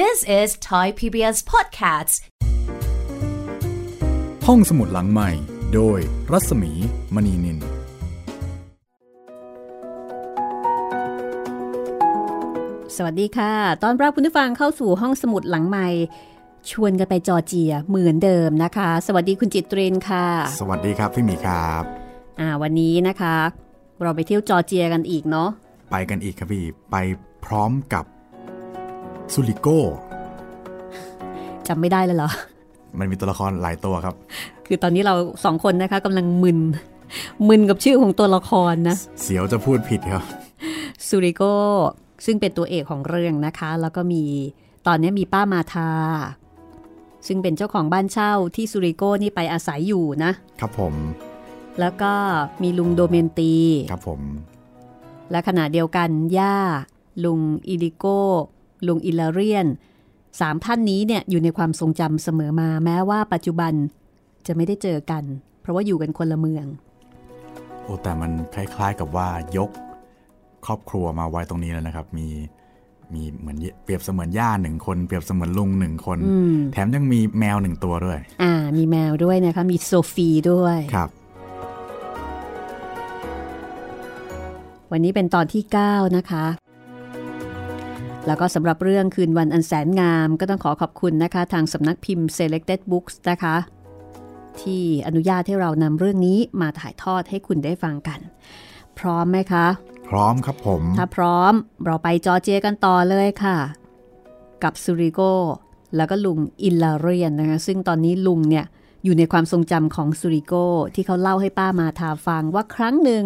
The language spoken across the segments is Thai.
This is Thai PBS Podcasts ห้องสมุดหลังใหม่ โดยรัศมีมณีนิน สวัสดีค่ะ ตอนรับคุณผู้ฟังเข้าสู่ห้องสมุดหลังใหม่ ชวนกันไปจอร์เจียเหมือนเดิมนะคะ สวัสดีคุณจิตเรนค่ะ สวัสดีครับพี่หมีครับอ่าวันนี้นะคะ เราไปเที่ยวจอร์เจียกันอีกเนาะ ไปกันอีกครับพี่ ไปพร้อมกับ ซูริโก้จำไม่ได้เลยเหรอ มันมีตัวละครหลายตัวครับ คือตอนนี้เราสองคนนะคะกำลังมึน มึนกับชื่อของตัวละครนะ เสียวจะพูดผิดครับซูริโกซึ่งเป็นตัวเอกของเรื่องนะคะ แล้วก็มีตอนนี้มีป้ามาทา ซึ่งเป็นเจ้าของบ้านเช่าที่ซูริโกนี่ไปอาศัยอยู่นะ ครับผม แล้วก็มีลุงโดเมนตี ครับผม และขณะเดียวกันย่าลุงอิลิโก ลุงอิลาเรียนสามท่านนี้เนี่ยอยู่ในความทรงจำเสมอมาแม้ว่าปัจจุบันจะไม่ได้เจอกัน เพราะว่าอยู่กันคนละเมือง โอ้แต่มันคล้ายๆกับว่ายกครอบครัวมาไว้ตรงนี้แล้วนะครับ มีมีเหมือนเปรียบเสมือนย่าหนึ่งคน เปรียบเสมือนลุงหนึ่งคนอืมแถมยังมีแมวหนึ่งตัวด้วย อ่า มีแมวด้วยนะคะ มีโซฟีด้วยครับ วันนี้เป็นตอนที่ 9 นะคะ แล้วก็สำหรับเรื่องคืนวันอันแสนงามก็ต้องขอขอบคุณนะคะ ทางสำนักพิมพ์ Selected Books นะคะ ที่อนุญาตให้เรานำเรื่องนี้มาถ่ายทอดให้คุณได้ฟังกัน พร้อมไหมคะ พร้อมครับผม ถ้าพร้อมเราไปจอร์เจียกันต่อเลยค่ะ กับซูริโกแล้วก็ลุงอิลลาเรียนนะคะซึ่งตอนนี้ลุงเนี่ยอยู่ในความทรงจำของซูริโกที่เขาเล่าให้ป้ามาทาฟังว่าครั้งหนึ่ง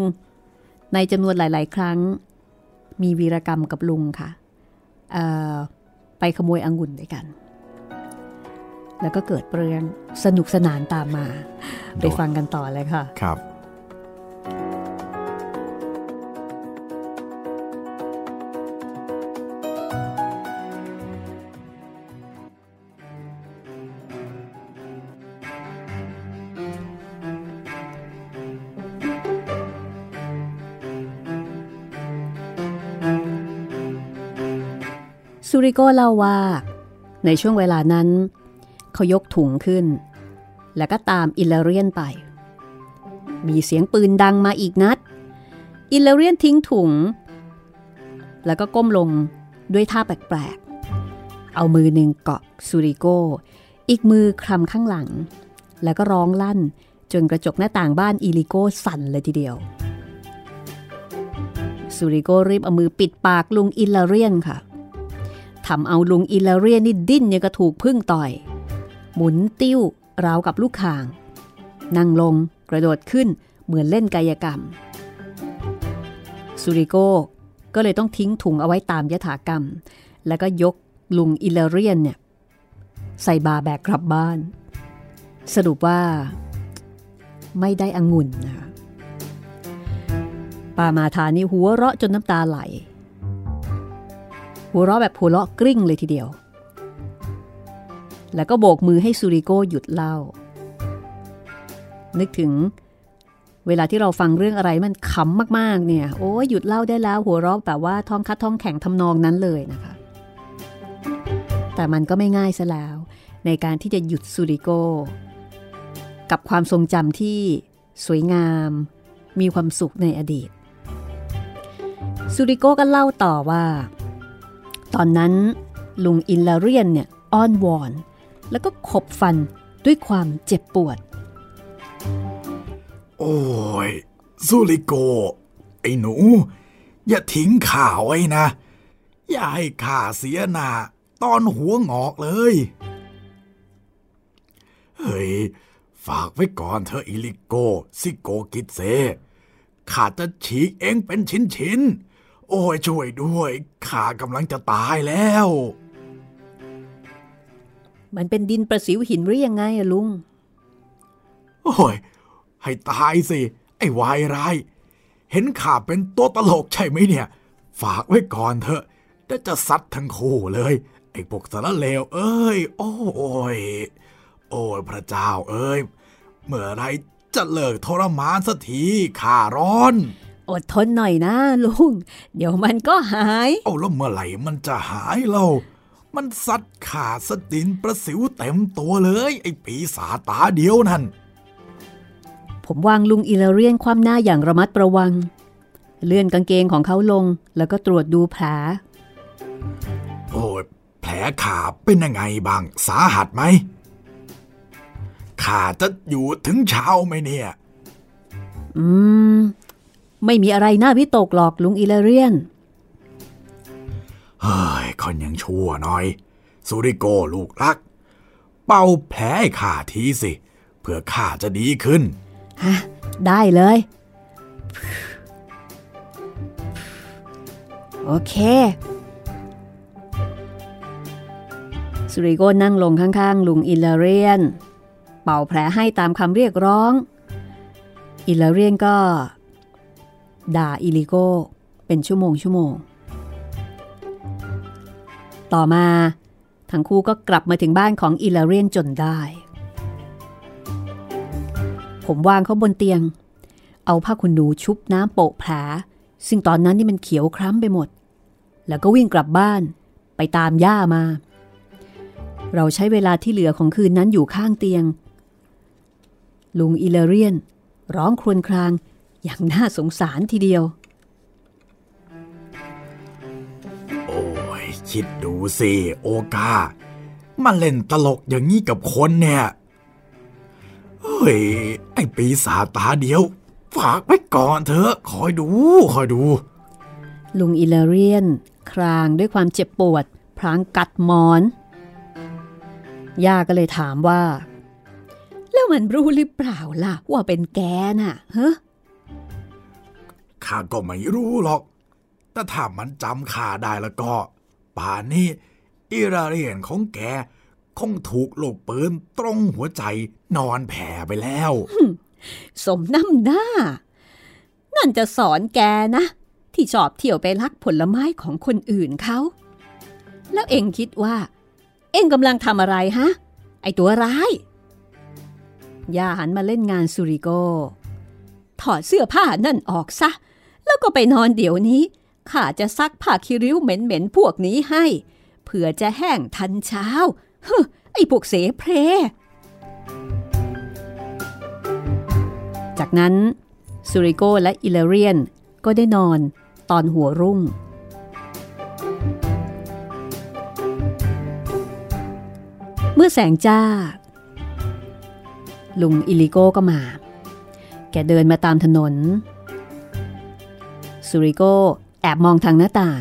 ในจำนวนหลาย ๆ ครั้ง มีวีรกรรมกับลุงค่ะเอ่อ ไปขโมยองุ่นด้วยกัน แล้วก็เกิดเรื่องสนุกสนานตามมา ไปฟังกันต่อเลยค่ะ ครับ ริโกเล่าว่า ในช่วงเวลานั้น เขายกถุงขึ้น แล้วก็ตามอิลเลเรียนไป มีเสียงปืนดังมาอีกนัด อิลเลเรียนทิ้งถุง แล้วก็ก้มลงด้วยท่าแปลกๆ เอามือหนึ่งเกาะซูริโก อีกมือคลำข้างหลัง แล้วก็ร้องลั่นจนกระจกหน้าต่างบ้านอิลิโกสั่นเลยทีเดียวซูริโกรีบเอามือปิดปากลุงอิลเลเรียนค่ะ ทำเอาลุงอิลเรียนนี่ดิ้นยังกะถูกผึ้งต่อย หมุนติ้วราวกับลูกข่าง นั่งลงกระโดดขึ้นเหมือนเล่นกายกรรมซูริโกก็เลยต้องทิ้งถุงเอาไว้ตามยถากรรม แล้วก็ยกลุงอิลเรียนเนี่ยใส่บ่าแบกกลับบ้าน สรุปว่า ไม่ได้องุ่นนะคะปามาทานี่หัวเราะจนน้ำตาไหล หัวเราะแบบหัวเราะกริ้งเลยทีเดียว แล้วก็โบกมือให้ซูริโกหยุดเล่า นึกถึง เวลาที่เราฟังเรื่องอะไรมันขำมากๆ เนี่ย โอ้ยหยุดเล่าได้แล้วหัวเราะแบบว่าท้องคัดท้องแข็งทำนองนั้นเลยนะคะ แต่มันก็ไม่ง่ายซะแล้ว ในการที่จะหยุดซูริโกกับความทรงจำที่สวยงาม มีความสุขในอดีตซูริโกก็เล่าต่อว่า ตอนนั้นลุงอินลาเรียนเนี่ยอ้อนวอน แล้วก็ขบฟันด้วยความเจ็บปวด โอ้ยซูริโก ไอ้หนู อย่าทิ้งข่าวไว้นะ อย่าให้ข่าเสียหน้าตอนหัวงอกเลย เฮ้ย ฝากไว้ก่อนเธออิลิโก ซิโกกิเซข้าจะฉีกเองเป็นชิ้นๆ โอ้ยช่วยด้วยข้ากำลังจะตายแล้ว มันเป็นดินประสิวหินหรือยังไงอะลุง โอ้ย ให้ตายสิ ไอ้วายร้าย เห็นข้าเป็นตัวตลกใช่ไหมเนี่ย ฝากไว้ก่อนเถอะเดี๋ยวจะซัดทั้งคู่เลย ไอ้พวกสารเลว เอ้ย โอ้ย โอ้ยพระเจ้าเอ้ย เมื่อไรจะเลิกทรมานสักทีข้าร้อน อดทนหน่อยนะลุง เดี๋ยวมันก็หาย เอาแล้วเมื่อไหร่มันจะหายเรา มันสัตว์ขาสตินประสิวเต็มตัวเลย ไอ้ปีศาจตาเดียวนั่น ผมวางลุงอิลเรียนความหน้าอย่างระมัดระวัง เลื่อนกางเกงของเขาลงแล้วก็ตรวจดูแผล โอ้ยแผลขาเป็นยังไงบ้างสาหัสไหมขาจะอยู่ถึงเช้าไหมเนี่ย อืม ไม่มีอะไรน่าวิตกหรอกลุงอิลเรียน เฮ้ยคนยังชั่วหน่อยสุริโกลูกรัก เป่าแผลให้ข้าทีสิ เพื่อข้าจะดีขึ้น ฮะ ได้เลย โอเคสุริโกนั่งลงข้างๆ ลุงอิลเรียน เป่าแผลให้ตามคำเรียกร้อง อิลเรียนก็ ด่าอิลิโกเป็นชั่วโมงชั่วโมง ต่อมาทั้งคู่ก็กลับมาถึงบ้านของอิลเรียนจนได้ ผมวางเขาบนเตียง เอาผ้าขนหนูชุบน้ำโปะแผลซึ่งตอนนั้นนี่มันเขียวคล้ำไปหมด แล้วก็วิ่งกลับบ้านไปตามย่ามา เราใช้เวลาที่เหลือของคืนนั้นอยู่ข้างเตียง ลุงอิเลเรียน ร้องครวญคราง อย่างน่าสงสารทีเดียว โอ้ย คิดดูสิ โอกามาเล่นตลกอย่างนี้กับคนเนี่ย เฮ้ย ไอ้ปีศาจตาเดียว ฝากไว้ก่อนเถอะ คอยดู คอยดู ลุงอิเลเรียน ครางด้วยความเจ็บปวดพรางกัดหมอน ย่าก็เลยถามว่า แล้วมันรู้หรือเปล่าล่ะ ว่าเป็นแกน่ะฮะ ข้าก็ไม่รู้หรอก แต่ถ้ามันจำข้าได้แล้วก็ ป่านนี้อิราเรียนของแกคงถูกลูกปืนตรงหัวใจนอนแผ่ไปแล้ว สมน้ำหน้า นั่นจะสอนแกนะ ที่ชอบเที่ยวไปลักผลไม้ของคนอื่นเขา แล้วเอ็งคิดว่า เอ็งกำลังทำอะไรฮะ ไอตัวร้ายย่าหันมาเล่นงานสุริโก ถอดเสื้อผ้านั่นออกซะ แล้วก็ไปนอนเดี๋ยวนี้ ข้าจะซักผ้าคิริ้วเหม็นๆพวกนี้ให้ เผื่อจะแห้งทันเช้าเฮ้อไอพวกเสเพรจากนั้นซูริโกและอิเลเรียนก็ได้นอนตอนหัวรุ่ง เมื่อแสงจ้า ลุงอิลิโกก็มา แกเดินมาตามถนน ซูริโกแอบมองทางหน้าต่าง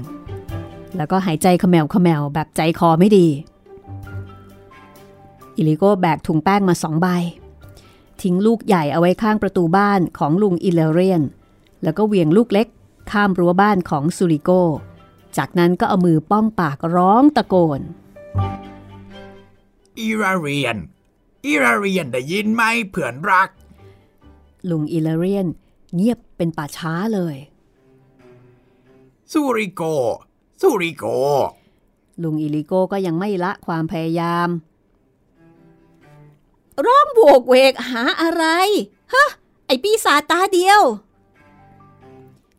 แล้วก็หายใจแขม่วแขม่วแบบใจคอไม่ดี อิลิโกแบกถุงแป้งมาสองใบ ทิ้งลูกใหญ่เอาไว้ข้างประตูบ้านของลุงอิเลเรียน แล้วก็เหวี่ยงลูกเล็กข้ามรั้วบ้านของซูริโก จากนั้นก็เอามือป้องปากร้องตะโกน อิราเรียน อิราเรียนได้ยินไหมเพื่อนรัก ลุงอิเลเรียนเงียบเป็นป่าช้าเลย สุริโกสุริโก ลุงอิลิโกก็ยังไม่ละความพยายาม ร้องโวกเวกหาอะไร ฮะ ไอ้ปีศาจตาเดียว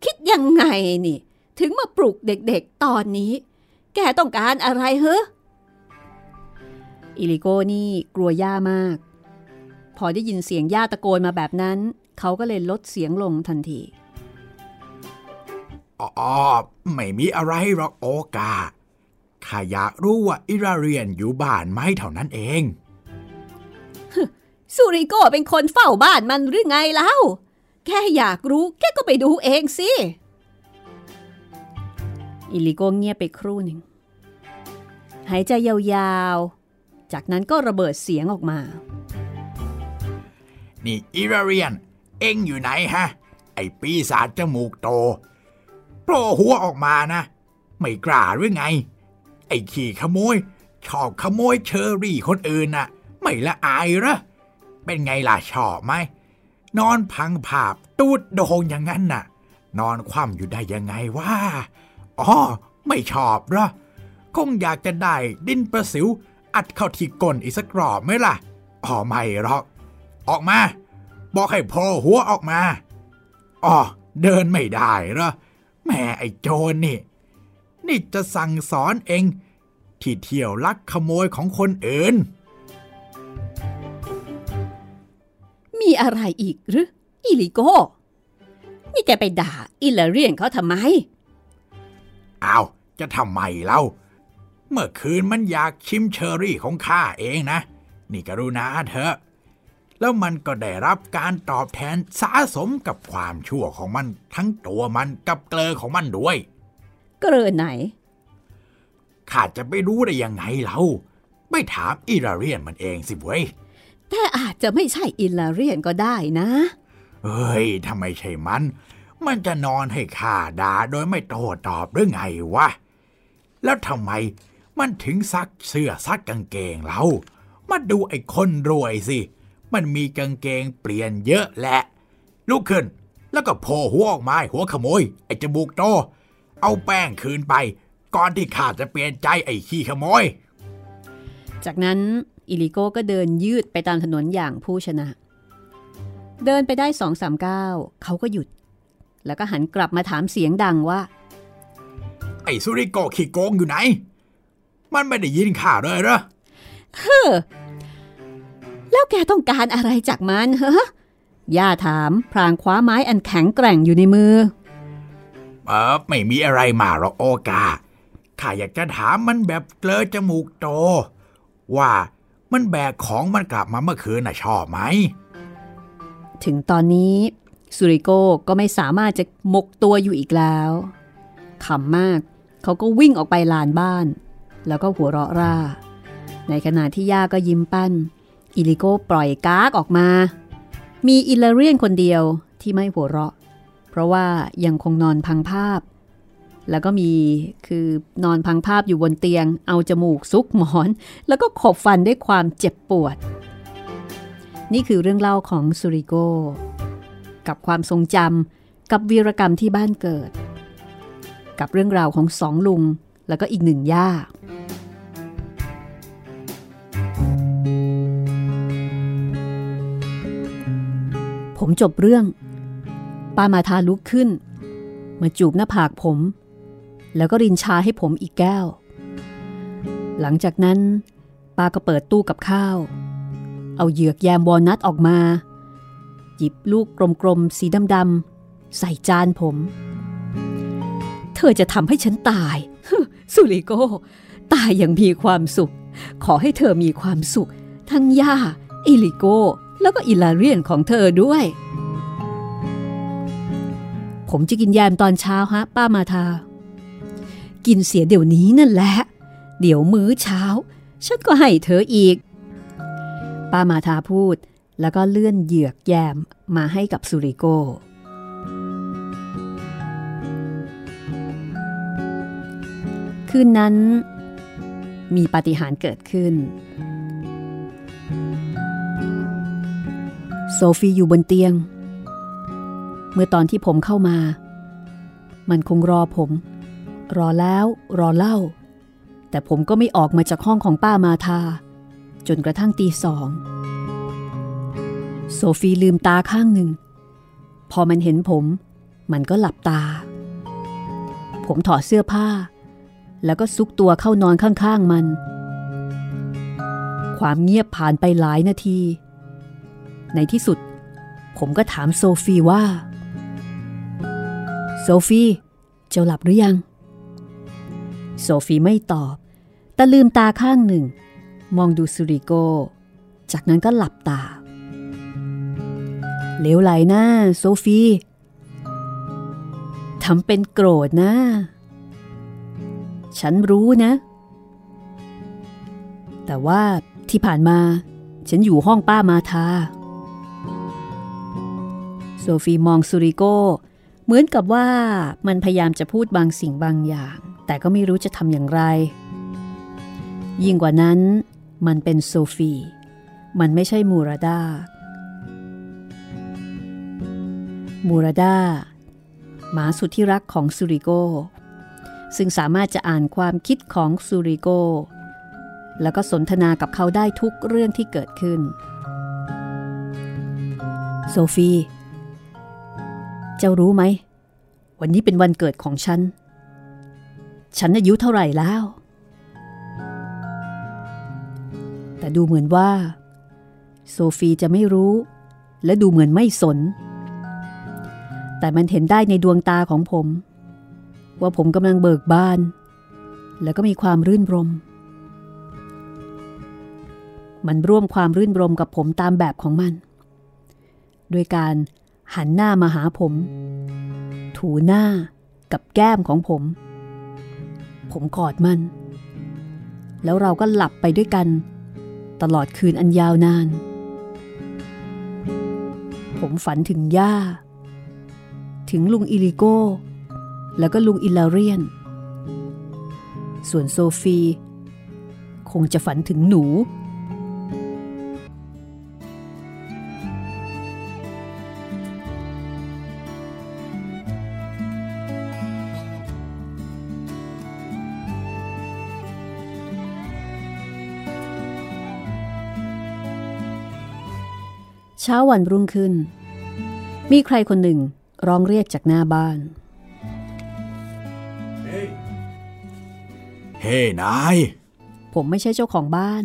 คิดยังไงนี่ ถึงมาปลุกเด็กๆตอนนี้ แกต้องการอะไรเฮ้อิลิโกนี่กลัวย่ามาก พอได้ยินเสียงย่าตะโกนมาแบบนั้น เขาก็เลยลดเสียงลงทันที อ๋อไม่มีอะไรหรอกโอกาข้าอยากรู้ว่าอิราเรียนอยู่บ้านไหมเท่านั้นเองสุริโกเป็นคนเฝ้าบ้านมันหรือไงเล่า แค่อยากรู้แกก็ไปดูเองสิ อิลิโกเงียบไปครู่หนึ่ง หายใจยาวๆ จากนั้นก็ระเบิดเสียงออกมา นี่อิราเรียน เอ็งอยู่ไหนฮะ ไอ้ปีศาจจมูกโต โผล่หัวออกมานะ ไม่กล้าหรือไง ไอ้ขี้ขโมย ชอบขโมยเชอรี่คนอื่นน่ะ ไม่ละอายหรอเป็นไงล่ะชอบไหม นอนพังผาบตูดโดงอย่างนั้นน่ะ นอนคว่ำอยู่ได้ยังไงวะอ๋อไม่ชอบหรอคงอยากจะได้ดินประสิว อัดเข้าที่ก้นอีกสักรอบไหมล่ะอ๋อไม่หรอก ออกมา บอกให้โผล่หัวออกมาอ๋อเดินไม่ได้หรอ แม่ไอ้โจรนี่ นี่จะสั่งสอนเอง ที่เที่ยวลักขโมยของคนอื่น มีอะไรอีกหรืออิลิโกนี่แกไปด่าอิลาเรียนเขาทำไมอ้าวจะทำไมเล่า เมื่อคืนมันอยากชิมเชอรี่ของข้าเองนะ นี่กรุณาเถอะ แล้วมันก็ได้รับการตอบแทนสะสมกับความชั่วของมันทั้งตัวมันกับเกลอของมันด้วย เกลือไหนข้าจะไปรู้ได้ยังไงเล่าไม่ถามอิราเรียนมันเองสิเว้ย แต่อาจจะไม่ใช่อิลาเรียนก็ได้นะ เฮ้ยทำไมใช่มัน มันจะนอนให้ข้าด่าโดยไม่โต้ตอบหรือไงวะ แล้วทำไมมันถึงซักเสื้อซักกางเกงเรา มาดูไอ้คนรวยสิ มันมีกางเกงเปลี่ยนเยอะแหละ ลุกขึ้น แล้วก็โผล่หัวออกมาหัวขโมย ไอ้จมูกโต เอาแป้งคืนไป ก่อนที่ข้าจะเปลี่ยนใจไอ้ขี้ขโมย จากนั้นอิลิโกก็เดินยืดไปตามถนนอย่างผู้ชนะ เดินไปได้สองสามก้าวเขาก็หยุด แล้วก็หันกลับมาถามเสียงดังว่า ไอ้สุริโกะขี้โกงอยู่ไหน มันไม่ได้ยินข้าเลยเหรอเฮ้อ แล้วแกต้องการอะไรจากมันเฮ้ย่าถามพลางคว้าไม้อันแข็งแกร่งอยู่ในมือเออไม่มีอะไรมาหรอกโอกาข้าอยากจะถามมันแบบเกลอจมูกโต ว่ามันแบกของมันกลับมาเมื่อคืนน่ะชอบไหม ถึงตอนนี้สุริโกก็ไม่สามารถจะหมกตัวอยู่อีกแล้วขำมาก เขาก็วิ่งออกไปลานบ้าน แล้วก็หัวเราะร่า ในขณะที่ย่าก็ยิ้มปั้น อิลิโกปล่อยกากออกมา มีอิลาเรียนคนเดียวที่ไม่หัวเราะ เพราะว่ายังคงนอนพังภาพ แล้วก็มีคือนอนพังภาพอยู่บนเตียง เอาจมูกซุกหมอน แล้วก็ขบฟันด้วยความเจ็บปวด นี่คือเรื่องเล่าของสุริโก กับความทรงจำกับวีรกรรมที่บ้านเกิด กับเรื่องราวของสองลุงแล้วก็อีกหนึ่งย่า ผมจบเรื่อง ป้ามาทาลุกขึ้น มาจูบหน้าผากผม แล้วก็รินชาให้ผมอีกแก้ว หลังจากนั้น ป้าก็เปิดตู้กับข้าว เอาเหยือกแยมวอลนัทออกมา หยิบลูกกลมๆ สีดำๆ ใส่จานผม เธอจะทำให้ฉันตาย สุริโก ตายอย่างมีความสุข ขอให้เธอมีความสุข ทั้งย่า อิลิโก แล้วก็อิลาเรียนของเธอด้วย ผมจะกินแยมตอนเช้าฮะ ป้ามาทา กินเสียเดี๋ยวนี้นั่นแหละ เดี๋ยวมื้อเช้า ฉันก็ให้เธออีก ป้ามาทาพูดแล้วก็เลื่อนเหยือกแยมมาให้กับสุริโกคืนนั้นมีปาฏิหาริย์เกิดขึ้น โซฟีอยู่บนเตียง เมื่อตอนที่ผมเข้ามา มันคงรอผม รอแล้วรอเล่า แต่ผมก็ไม่ออกมาจากห้องของป้ามาทา จนกระทั่งตีสอง โซฟีลืมตาข้างหนึ่ง พอมันเห็นผม มันก็หลับตา ผมถอดเสื้อผ้า แล้วก็ซุกตัวเข้านอนข้างๆมัน ความเงียบผ่านไปหลายนาที ในที่สุด ผมก็ถามโซฟีว่า โซฟีเจ้าหลับหรือยัง โซฟีไม่ตอบ แต่ลืมตาข้างหนึ่ง มองดูสุริโก จากนั้นก็หลับตาเลวไหลหน้าโซฟีทำเป็นโกรธนะ ฉันรู้นะ แต่ว่าที่ผ่านมา ฉันอยู่ห้องป้ามาทา โซฟีมองสุริโกเหมือนกับว่ามันพยายามจะพูดบางสิ่งบางอย่าง แต่ก็ไม่รู้จะทำอย่างไร ยิ่งกว่านั้น มันเป็นโซฟี มันไม่ใช่มูราดามูราดาหมาสุดที่รักของซูริโกซึ่งสามารถจะอ่านความคิดของซูริโกแล้วก็สนทนากับเขาได้ทุกเรื่องที่เกิดขึ้น โซฟี เจ้ารู้ไหม วันนี้เป็นวันเกิดของฉัน ฉันอายุเท่าไหร่แล้ว แต่ดูเหมือนว่า โซฟีจะไม่รู้ และดูเหมือนไม่สน แต่มันเห็นได้ในดวงตาของผม ว่าผมกำลังเบิกบาน แล้วก็มีความรื่นรม มันร่วมความรื่นรมกับผมตามแบบของมัน ด้วยการ หันหน้ามาหาผม ถูหน้ากับแก้มของผม ผมกอดมัน แล้วเราก็หลับไปด้วยกัน ตลอดคืนอันยาวนาน ผมฝันถึงย่า ถึงลุงอิลิโก้ แล้วก็ลุงอิลาเรียน ส่วนโซฟี คงจะฝันถึงหนู ช้าวันรุ่งขึ้น มีใครคนหนึ่งร้องเรียกจากหน้าบ้านเฮ้นาย ผมไม่ใช่เจ้าของบ้าน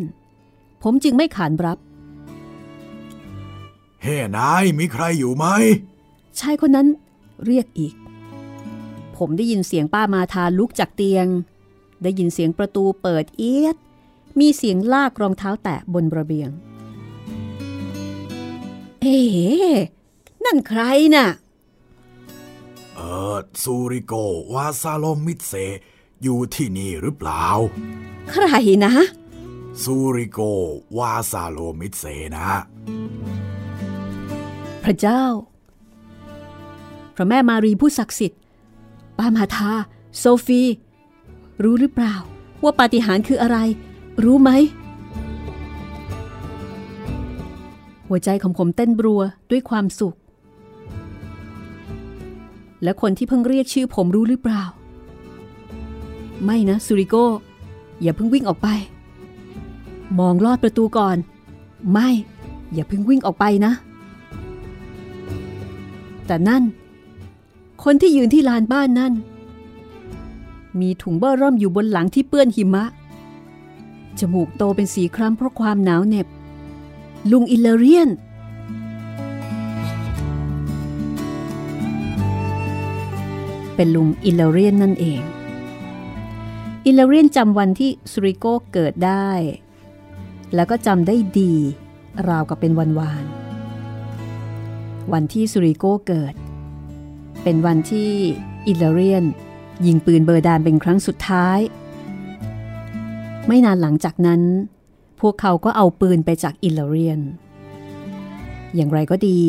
ผมจึงไม่ขานรับ เฮ้นาย มีใครอยู่ไหม ชายคนนั้นเรียกอีก ผมได้ยินเสียงป้ามาทาลุกจากเตียง ได้ยินเสียงประตูเปิดเอียด มีเสียงลากรองเท้าแตะบนระเบียง เอ๊ะนั่นใครน่ะ เออซูริโกวาซาโลมิเซอยู่ที่นี่หรือเปล่า ใครนะซูริโกวาซาโลมิเซนะ พระเจ้า พระแม่มารีผู้ศักดิ์สิทธิ์ป้ามาทา โซฟี รู้หรือเปล่า ว่าปาฏิหาริย์คืออะไร รู้ไหม หัวใจของผมเต้นบรัวด้วยความสุข และคนที่เพิ่งเรียกชื่อผมรู้หรือเปล่า ไม่นะซูริโกอย่าเพิ่งวิ่งออกไป มองลอดประตูก่อน ไม่ อย่าเพิ่งวิ่งออกไปนะ แต่นั่น คนที่ยืนที่ลานบ้านนั่น มีถุงเบอร์ร่มอยู่บนหลังที่เปื้อนหิมะ จมูกโตเป็นสีคล้ำเพราะความหนาวเหน็บ ลุงอิลเลเรียน เป็นลุงอิลเลเรียนนั่นเอง อิลเลเรียนจำวันที่สุริโกเกิดได้ แล้วก็จำได้ดี ราวกับเป็นวันวาน วันที่สุริโกเกิด เป็นวันที่อิลเลเรียนยิงปืนเบอร์ดานเป็นครั้งสุดท้าย ไม่นานหลังจากนั้น พวกเขาก็เอาปืนไปจากอิลเลเรียน อย่างไรก็ดี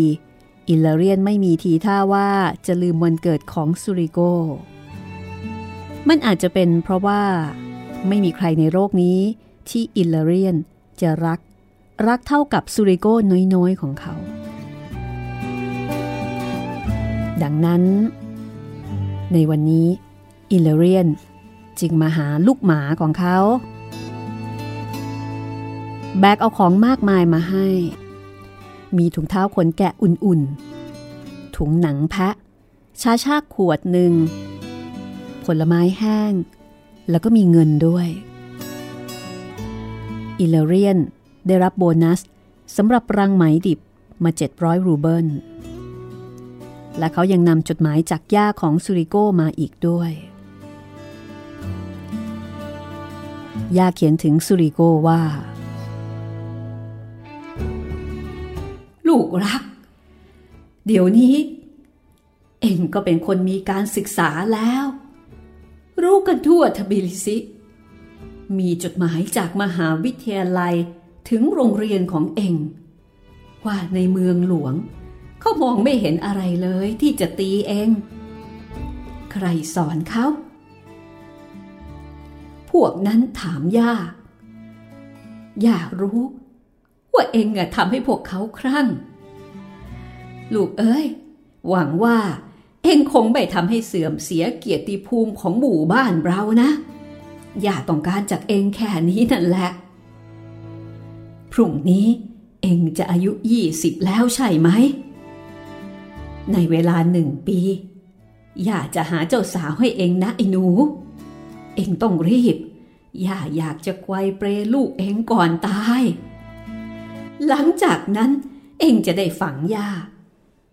อิลเลเรียนไม่มีทีท่าว่าจะลืมวันเกิดของสุริโก มันอาจจะเป็นเพราะว่าไม่มีใครในโลกนี้ที่อิลเลเรียนจะรัก รักเท่ากับสุริโกน้อยๆของเขา ดังนั้น ในวันนี้อิลเลเรียนจึงมาหาลูกหมาของเขา แบกเอาของมากมายมาให้ มีถุงเท้าขนแกะอุ่นๆ ถุงหนังแพะ ชาชากขวดหนึ่ง ผลไม้แห้ง แล้วก็มีเงินด้วย อิเลเรียนได้รับโบนัสสำหรับรังไหมดิบมา 700 รูเบิล และเขายังนำจดหมายจากย่าของซูริโกมาอีกด้วย ย่าเขียนถึงซูริโกว่า ลูกรัก เดี๋ยวนี้ เองก็เป็นคนมีการศึกษาแล้ว รู้กันทั่วทบิลิซิ มีจดหมายจากมหาวิทยาลัยถึงโรงเรียนของเอง ว่าในเมืองหลวง เขามองไม่เห็นอะไรเลยที่จะตีเอง ใครสอนเขาพวกนั้นถามย่า ย่ารู้ ว่าเองอะทำให้พวกเขาครั่ง ลูกเอ้ย หวังว่า เองคงไม่ทำให้เสื่อมเสียเกียรติภูมิของหมู่บ้านเรานะ อย่าต้องการจากเองแค่นี้นั่นแหละ พรุ่งนี้เองจะอายุยี่สิบแล้วใช่ไหม ในเวลาหนึ่งปี อย่าจะหาเจ้าสาวให้เองนะไอ้หนู เองต้องรีบ อย่าอยากจะไกวเปรลูกเองก่อนตาย หลังจากนั้นเองจะได้ฝังย่า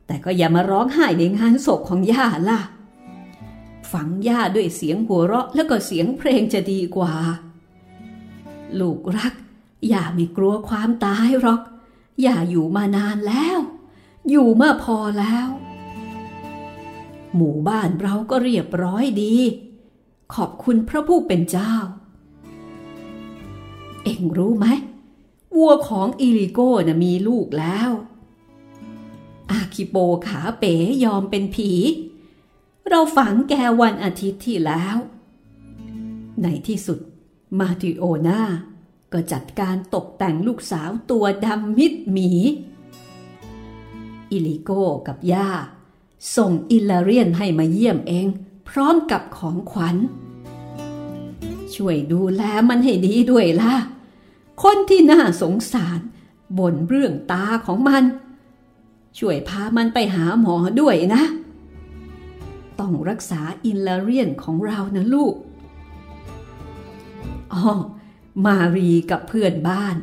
แต่ก็อย่ามาร้องไห้ในงานศพของย่าล่ะ ฝังย่าด้วยเสียงหัวเราะแล้วก็เสียงเพลงจะดีกว่า ลูกรัก อย่าไม่กลัวความตายหรอก อย่าอยู่มานานแล้ว อยู่มาพอแล้ว หมู่บ้านเราก็เรียบร้อยดี ขอบคุณพระผู้เป็นเจ้า เอ็งรู้ไหม วัวของอิลิโก้นะมีลูกแล้ว อาคิโปขาเป๋ยอมเป็นผี เราฝังแกวันอาทิตย์ที่แล้ว ในที่สุดมาติโอนาก็จัดการตกแต่งลูกสาวตัวดำมิดหมี อิลิโก้กับย่า ส่งอิลลาเรียนให้มาเยี่ยมเอง พร้อมกับของขวัญ ช่วยดูแลมันให้ดีด้วยล่ะ คนที่น่าสงสารบ่นเรื่องตาของมัน ช่วยพามันไปหาหมอด้วยนะ ต้องรักษาอิลลาเรียนของเรานะลูกอ๋อมารีกับเพื่อนบ้าน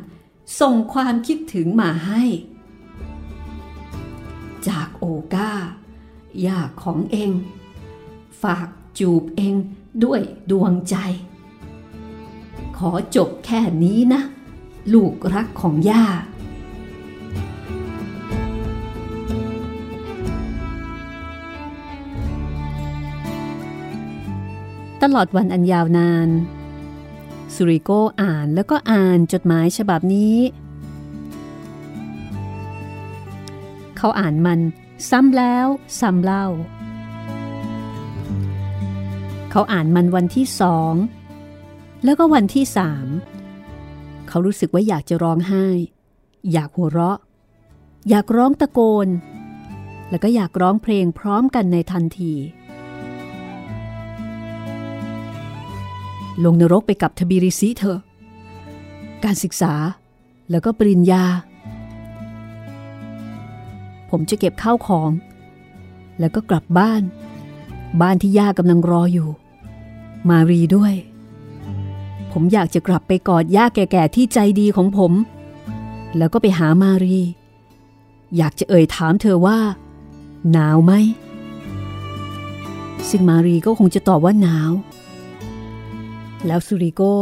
ส่งความคิดถึงมาให้ จากโอกาย่าของเอง ฝากจูบเองด้วยดวงใจ ขอจบแค่นี้นะ ลูกรักของย่า ตลอดวันอันยาวนาน สุริโกอ่านแล้วก็อ่านจดหมายฉบับนี้ เขาอ่านมันซ้ำแล้วซ้ำเล่า เขาอ่านมันวันที่สองแล้วก็วันที่สาม เขารู้สึกว่าอยากจะร้องไห้ อยากหัวเราะ อยากร้องตะโกน แล้วก็อยากร้องเพลงพร้อมกันในทันที ลงนรกไปกับทบิริซิเถอะ การศึกษาแล้วก็ปริญญา ผมจะเก็บข้าวของ แล้วก็กลับบ้าน บ้านที่ย่ากำลังรออยู่ มารีด้วย ผมอยากจะกลับไปกอดย่าแก่ๆที่ใจดีของผม แล้วก็ไปหามารี อยากจะเอ่ยถามเธอว่า หนาวไหม ซึ่งมารีก็คงจะตอบว่าหนาว แล้วซูริโก้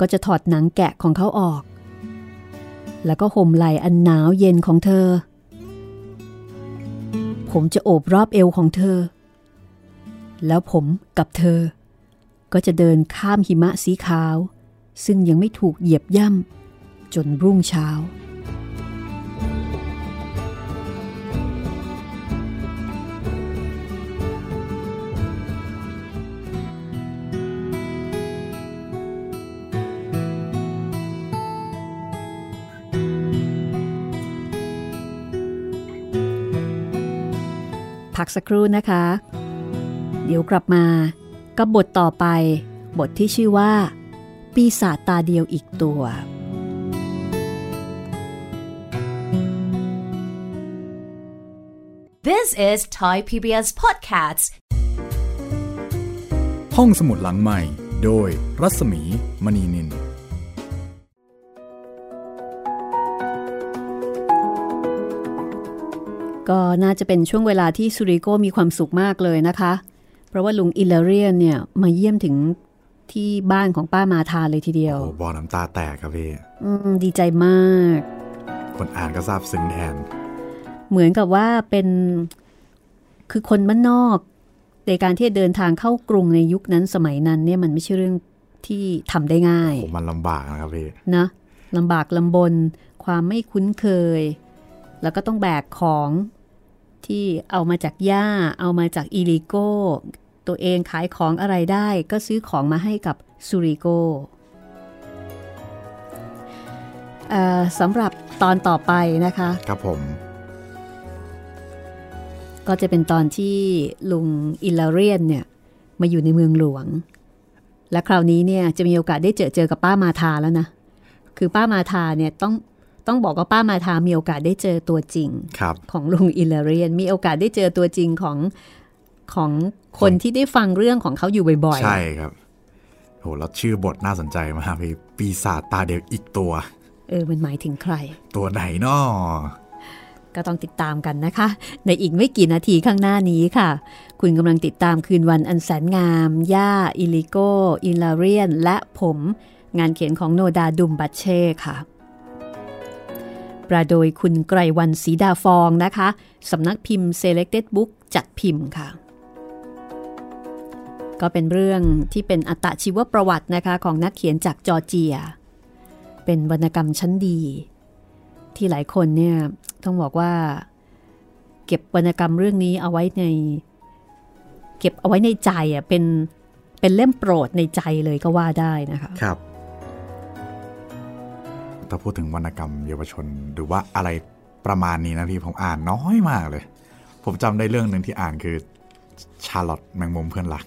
ก็จะถอดหนังแกะของเขาออก แล้วก็ห่มไหล่อันหนาวเย็นของเธอ ผมจะโอบรอบเอวของเธอ แล้วผมกับเธอ ก็จะเดินข้ามหิมะสีขาว ซึ่งยังไม่ถูกเหยียบย่ำจนรุ่งเช้า พักสักครู่นะคะ เดี๋ยวกลับมา กับบทต่อไป บทที่ชื่อว่า ปีศาจตาเดียวอีกตัว This is Thai PBS Podcasts. ห้องสมุดหลังใหม่ โดยรัศมีมณีนินก็น่าจะเป็นช่วงเวลาที่ซูริโกมีความสุขมากเลยนะคะ เพราะว่าลุงอิลเลเรียนเนี่ยมาเยี่ยมถึงที่บ้านของป้ามาทาเลยทีเดียวโอ้บอน้ำตาแตกครับพี่อืมดีใจมาก คนอ่านก็ซาบซึ้งแทน เหมือนกับว่าเป็นคือคนบ้านนอกในการที่จะเดินทางเข้ากรุงในยุคนั้นสมัยนั้นเนี่ยมันไม่ใช่เรื่องที่ทำได้ง่ายโอ้มันลำบากนะครับพี่นะลำบากลำบน ความไม่คุ้นเคย แล้วก็ต้องแบกของ ที่เอามาจากย่า เอามาจากอีลิโก้ ตัวเองขายของอะไรได้ก็ซื้อของมาให้กับซูริโกเอ่อสำหรับตอนต่อไปนะคะ ครับผม ก็จะเป็นตอนที่ลุงอิลลาเรียนเนี่ย มาอยู่ในเมืองหลวง และคราวนี้เนี่ยจะมีโอกาสได้เจอเจอกับป้ามาทาแล้วนะ คือป้ามาทาเนี่ยต้อง ต้องบอกว่าป้ามาทามีโอกาสได้เจอตัวจริงครับของลุงอิลลาเรียน มีโอกาสได้เจอตัวจริงของของคนที่ได้ฟังเรื่องของเขาอยู่บ่อยใช่ครับโหแล้วชื่อบทน่าสนใจมากพี่ปีศาจตาเดียวอีกตัว เออ มันหมายถึงใคร ตัวไหนนาะก็ต้องติดตามกันนะคะ ในอีกไม่กี่นาทีข้างหน้านี้ค่ะ คุณกำลังติดตามคืนวันอันแสนงาม ย่า อิลิโกอิลเลเรียน และผม งานเขียนของโนดาดุมบัตเช่ค่ะ แป ลโดยคุณไกรวันศรีดาฟองนะคะสำนักพิมพ์ Selected Book จัดพิมพ์ค่ะ ก็เป็นเรื่องที่เป็นอัตชีวประวัตินะคะของนักเขียนจากจอร์เจีย เป็นวรรณกรรมชั้นดี ที่หลายคนเนี่ยต้องบอกว่า เก็บวรรณกรรมเรื่องนี้เอาไว้ใน เก็บเอาไว้ในใจอะเป็นเป็นเล่มโปรดในใจเลยก็ว่าได้นะคะครับ ถ้าพูดถึงวรรณกรรมเยาวชน หรือว่าอะไรประมาณนี้นะพี่ผมอ่านน้อยมากเลย ผมจำได้เรื่องหนึ่งที่อ่านคือชาร์ลอตแมงมุมเพื่อนรัก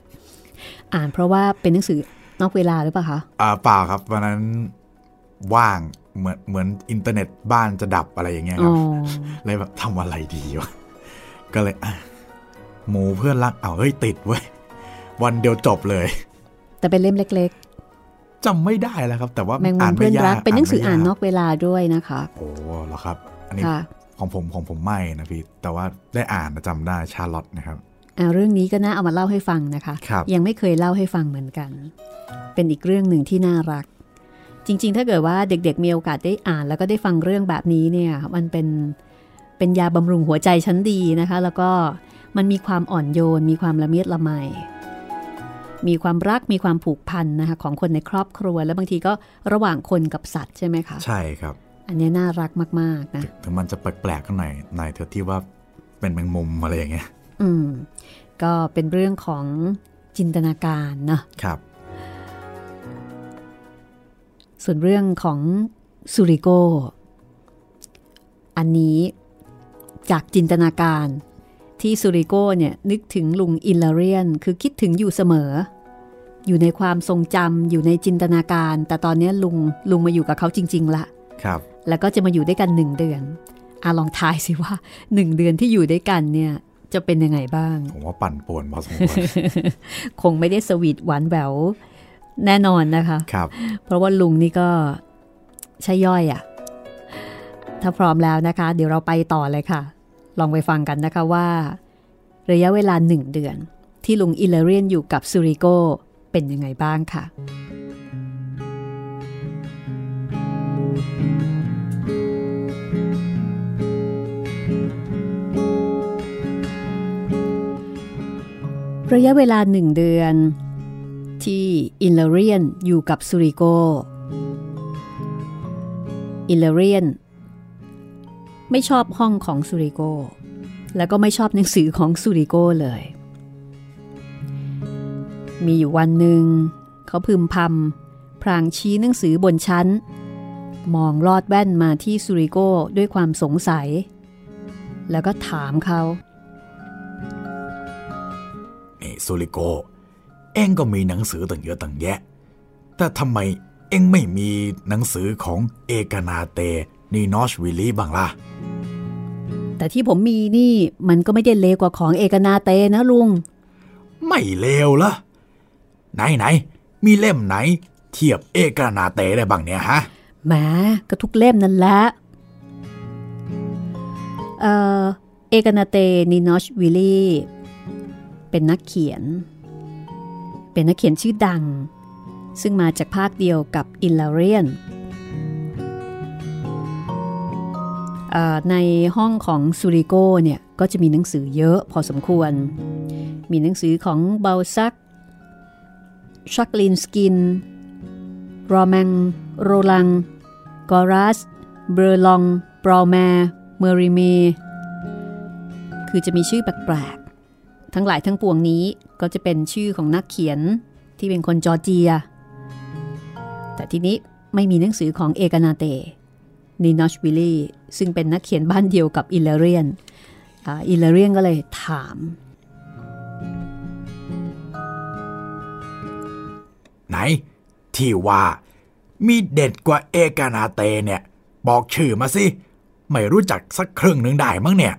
อ่านเพราะว่าเป็นหนังสือนอกเวลาหรือเปล่าคะอ่าเปล่าครับวันนั้นว่างเหมือนเหมือนอินเทอร์เน็ตบ้านจะดับอะไรอย่างเงี้ยคอ๋รัอบเลยแบบทำอะไรดีวะก็เลยอะหมูเพื่อนรักเอาเฮ้ยติดเว้ยวันเดียวจบเลย แต่เป็นเล่มเล็ก จำไม่ได้แล้วครับ แต่ว่าๆแมงมุอ่ามนเพื่ไม่อนยารักกเป็นหนังสืออ่านไม่ยนอกเวลาด้วยนะคะ โอ้เหรอครับ อันนี้ค่ะของผมของผมไม่นะพี่ แต่ว่าได้อ่านจำได้ชาร์ลอตนะครับอ่าเรื่องนี้ก็น่าเอามาเล่าให้ฟังนะคะครับยังไม่เคยเล่าให้ฟังเหมือนกัน เป็นอีกเรื่องหนึ่งที่น่ารัก จริง ๆ ถ้าเกิดว่าเด็กๆมีโอกาสได้อ่าน แล้วก็ได้ฟังเรื่องแบบนี้เนี่ยมันเป็นเป็นยาบำรุงหัวใจชั้นดีนะคะ แล้วก็มันมีความอ่อนโยน มีความละเมียดละไม มีความรักมีความผูกพันนะคะของคนในครอบครัว แล้วบางทีก็ระหว่างคนกับสัตว์ใช่ไหมคะ ใช่ครับ อันนี้น่ารักมากๆนะถึงมันจะแปลกๆก็หน่อยหน่อยเถอะที่ว่าเป็นแมงมุมอะไรอย่างเงี้ย อืม ก็เป็นเรื่องของจินตนาการเนาะครับ ส่วนเรื่องของซูริโก อันนี้จากจินตนาการ ที่ซูริโกเนี่ยนึกถึงลุงอิลลาเรียน คือคิดถึงอยู่เสมอ อยู่ในความทรงจำอยู่ในจินตนาการ แต่ตอนนี้ลุงลุงมาอยู่กับเขาจริง ๆละครับ แล้วก็จะมาอยู่ด้วยกันหนึ่งเดือนอาลองทายสิว่าหนึ่งเดือนที่อยู่ด้วยกันเนี่ยจะเป็นยังไงบ้าง ผมว่าปั่นป่วนพอสมควรคงไม่ได้สวีทหวานแหววแน่นอนนะคะครับ เพราะว่าลุงนี่ก็ใช่ย่อยอะ่ะ ถ้าพร้อมแล้วนะคะ เดี๋ยวเราไปต่อเลยค่ะ ลองไปฟังกันนะคะว่า ระยะเวลาหนึ่งเดือน ที่ลุงอิเลเรียนอยู่กับซูริโกเป็นยังไงบ้างค่ะระยะเวลาหนึ่งเดือน ที่อิลเลเรียนอยู่กับซูริโกอิลเลเรียน ไม่ชอบห้องของซูริโก แล้วก็ไม่ชอบหนังสือของซูริโกเลย มีอยู่วันหนึ่ง เขาพึมพำพลางชี้หนังสือบนชั้น มองลอดแว่นมาที่ซูริโกด้วยความสงสัย แล้วก็ถามเขานี่ซูริโก เอ็งก็มีหนังสือตั้งเยอะตั้งแยะ แต่ทำไมเอ็งไม่มีหนังสือของเอกนาเต นีนอชวิลลี่บ้างล่ะ แต่ที่ผมมีนี่มันก็ไม่ได้เลวกว่าของเอกนาเตนะลุง ไม่เลวละไหนไหน มีเล่มไหน เทียบเอกนาเตได้บ้างเนี่ยฮะแหมก็ทุกเล่มนั่นแหละเอ่อเอกนาเตนินอชวิลลี่เป็นนักเขียน เป็นนักเขียนชื่อดัง ซึ่งมาจากภาคเดียวกับอิลลาเรียน ในห้องของซูริโกเนี่ยก็จะมีหนังสือเยอะพอสมควร มีหนังสือของเบลซักชักลินสกิน รอแมง โรลัง กอรัส เบอร์ลองปรอแมเมริเม คือจะมีชื่อแปลกๆ ทั้งหลายทั้งปวงนี้ก็จะเป็นชื่อของนักเขียนที่เป็นคนจอร์เจีย แต่ทีนี้ไม่มีหนังสือของเอกนาเต นีนอชวิลลี่ซึ่งเป็นนักเขียนบ้านเดียวกับอิลเลเรียนอิลเลเรียนก็เลยถาม ไหน ที่ว่ามีเด็ดกว่าเอกนาเตเนี่ย บอกชื่อมาสิ ไม่รู้จักสักครึ่งหนึ่งได้มั้งเนี่ย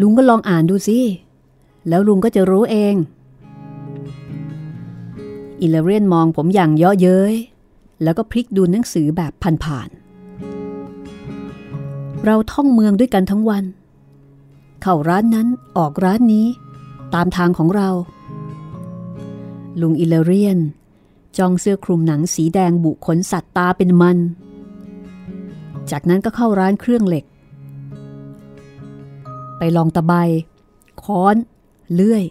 ลุงก็ลองอ่านดูสิ แล้วลุงก็จะรู้เอง อิเลเรียนมองผมอย่างเยาะเย้ย แล้วก็พลิกดูหนังสือแบบผ่านๆเราท่องเมืองด้วยกันทั้งวัน เข้าร้านนั้นออกร้านนี้ ตามทางของเรา ลุงอิเลเรียนจองเสื้อคลุมหนังสีแดงบุขนสัตว์ตาเป็นมัน จากนั้นก็เข้าร้านเครื่องเหล็ก ไปลองตะไบค้อน เลื่อย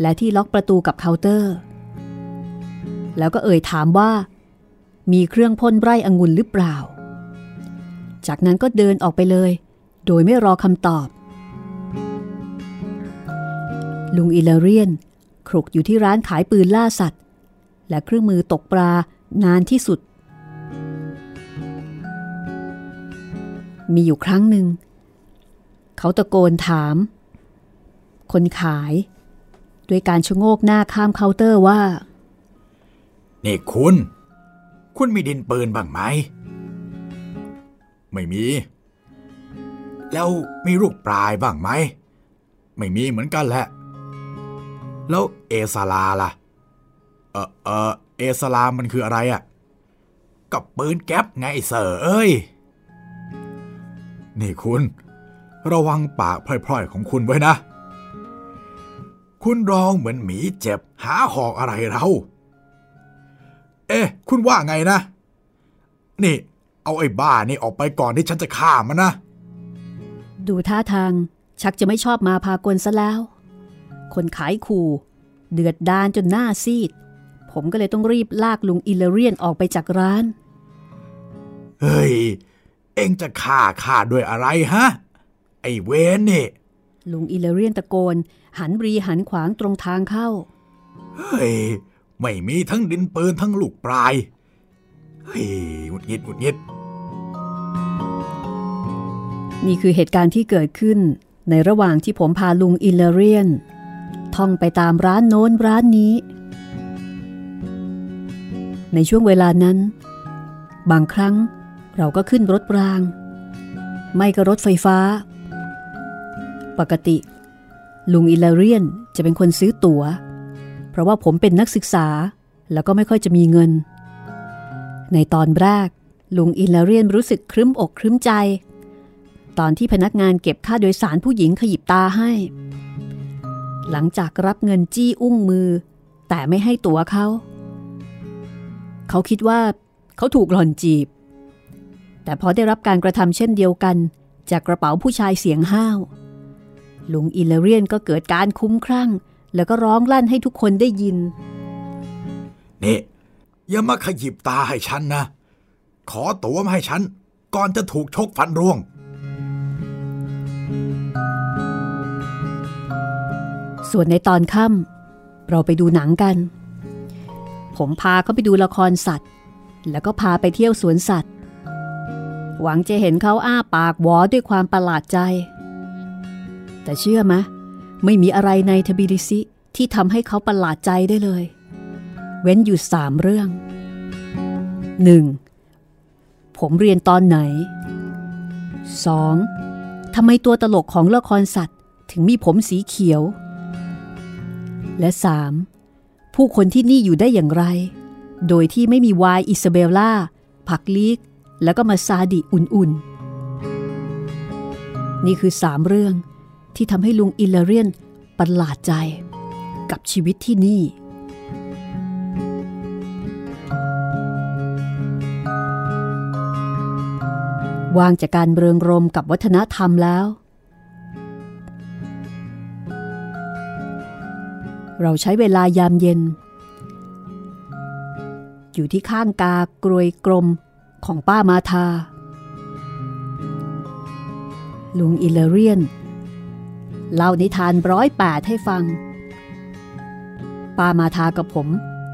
และที่ล็อกประตูกับเคาน์เตอร์ แล้วก็เอ่ยถามว่า มีเครื่องพ่นไร่องุ่นหรือเปล่า จากนั้นก็เดินออกไปเลย โดยไม่รอคำตอบ ลุงอิเลเรียนครุกอยู่ที่ร้านขายปืนล่าสัตว์ และเครื่องมือตกปลานานที่สุด มีอยู่ครั้งหนึ่ง เขาตะโกนถาม คนขายด้วยการชะโงกหน้าข้ามเคาน์เตอร์ว่า นี่คุณ คุณมีดินปืนบ้างไหม ไม่มี แล้วมีลูกปลายบ้างไหม ไม่มีเหมือนกันแหละ แล้วเอซาลาล่ะ เออเออเอซาลามันคืออะไรอะ่ะกับปืนแก๊ปไงเสอเอ้ย นี่คุณ ระวังปากพร่อยๆของคุณไว้นะ คุณร้องเหมือนหมีเจ็บหาหอกอะไรเรา เอ๊ะ คุณว่าไงนะ นี่ เอาไอ้บ้านี่ออกไปก่อนที่ฉันจะฆ่ามันนะ ดูท่าทางชักจะไม่ชอบมาพากลซะแล้ว คนขายขู่ เดือดดานจนหน้าซีด ผมก็เลยต้องรีบลากลุงอิเลเรียนออกไปจากร้าน เฮ้ย เอ็งจะฆ่าข้าด้วยอะไรฮะ ไอ้เวนนี่ ลุงอิเลเรียนตะโกน หันรีหันขวางตรงทางเข้า เฮ้ย ไม่มีทั้งดินปืนทั้งลูกปลาย เฮ้ยหงุดหงิดหงุดหงิดนี่คือเหตุการณ์ที่เกิดขึ้นในระหว่างที่ผมพาลุงอิเลเรียน ท่องไปตามร้านโน้นร้านนี้ ในช่วงเวลานั้น บางครั้งเราก็ขึ้นรถราง ไม่ก็รถไฟฟ้า ปกติ ลุงอิเลเรียนจะเป็นคนซื้อตัว๋ว เพราะว่าผมเป็นนักศึกษา แล้วก็ไม่ค่อยจะมีเงิน ในตอนแรก ลุงอิเลเรียนรู้สึกครึ้มอกครึ้มใจ ตอนที่พนักงานเก็บค่าโดยสารผู้หญิงขยิบตาให้ หลังจากรับเงินจี้อุ้งมือ แต่ไม่ให้ตั๋วเขา เขาคิดว่าเขาถูกหล่อนจีบ แต่พอได้รับการกระทำเช่นเดียวกัน จากกระเป๋าผู้ชายเสียงห้าวลุงอิเลเรียนก็เกิดการคุ้มครั่ง แล้วก็ร้องลั่นให้ทุกคนได้ยิน นี่ อย่ามาขยิบตาให้ฉันนะ ขอตั๋วมาให้ฉัน ก่อนจะถูกชกฟันร่วง ส่วนในตอนค่ำเราไปดูหนังกัน ผมพาเขาไปดูละครสัตว์ แล้วก็พาไปเที่ยวสวนสัตว์ หวังจะเห็นเขาอ้าปากหวอด้วยความประหลาดใจ แต่เชื่อไหม ไม่มีอะไรในทบิลิซิที่ทำให้เขาประหลาดใจได้เลย เว้นอยู่สามเรื่อง 1. ผมเรียนตอนไหน 2. ทำไมตัวตลกของละครสัตว์ ถึงมีผมสีเขียว และ 3. ผู้คนที่นี่อยู่ได้อย่างไร โดยที่ไม่มีวายอิซาเบลล่า ผักลีก แล้วก็มาซาดิอุ่นๆ นี่คือสามเรื่อง ที่ทำให้ลุงอิลเลเรียนประหลาดใจกับชีวิตที่นี่ วางจากการเริงรมกับวัฒนธรรมแล้ว เราใช้เวลายามเย็น อยู่ที่ข้างกากรวยกลมของป้ามาทาลุงอิเลเรียน เล่านิทานร้อยแปดให้ฟัง ป้ามาทากับผม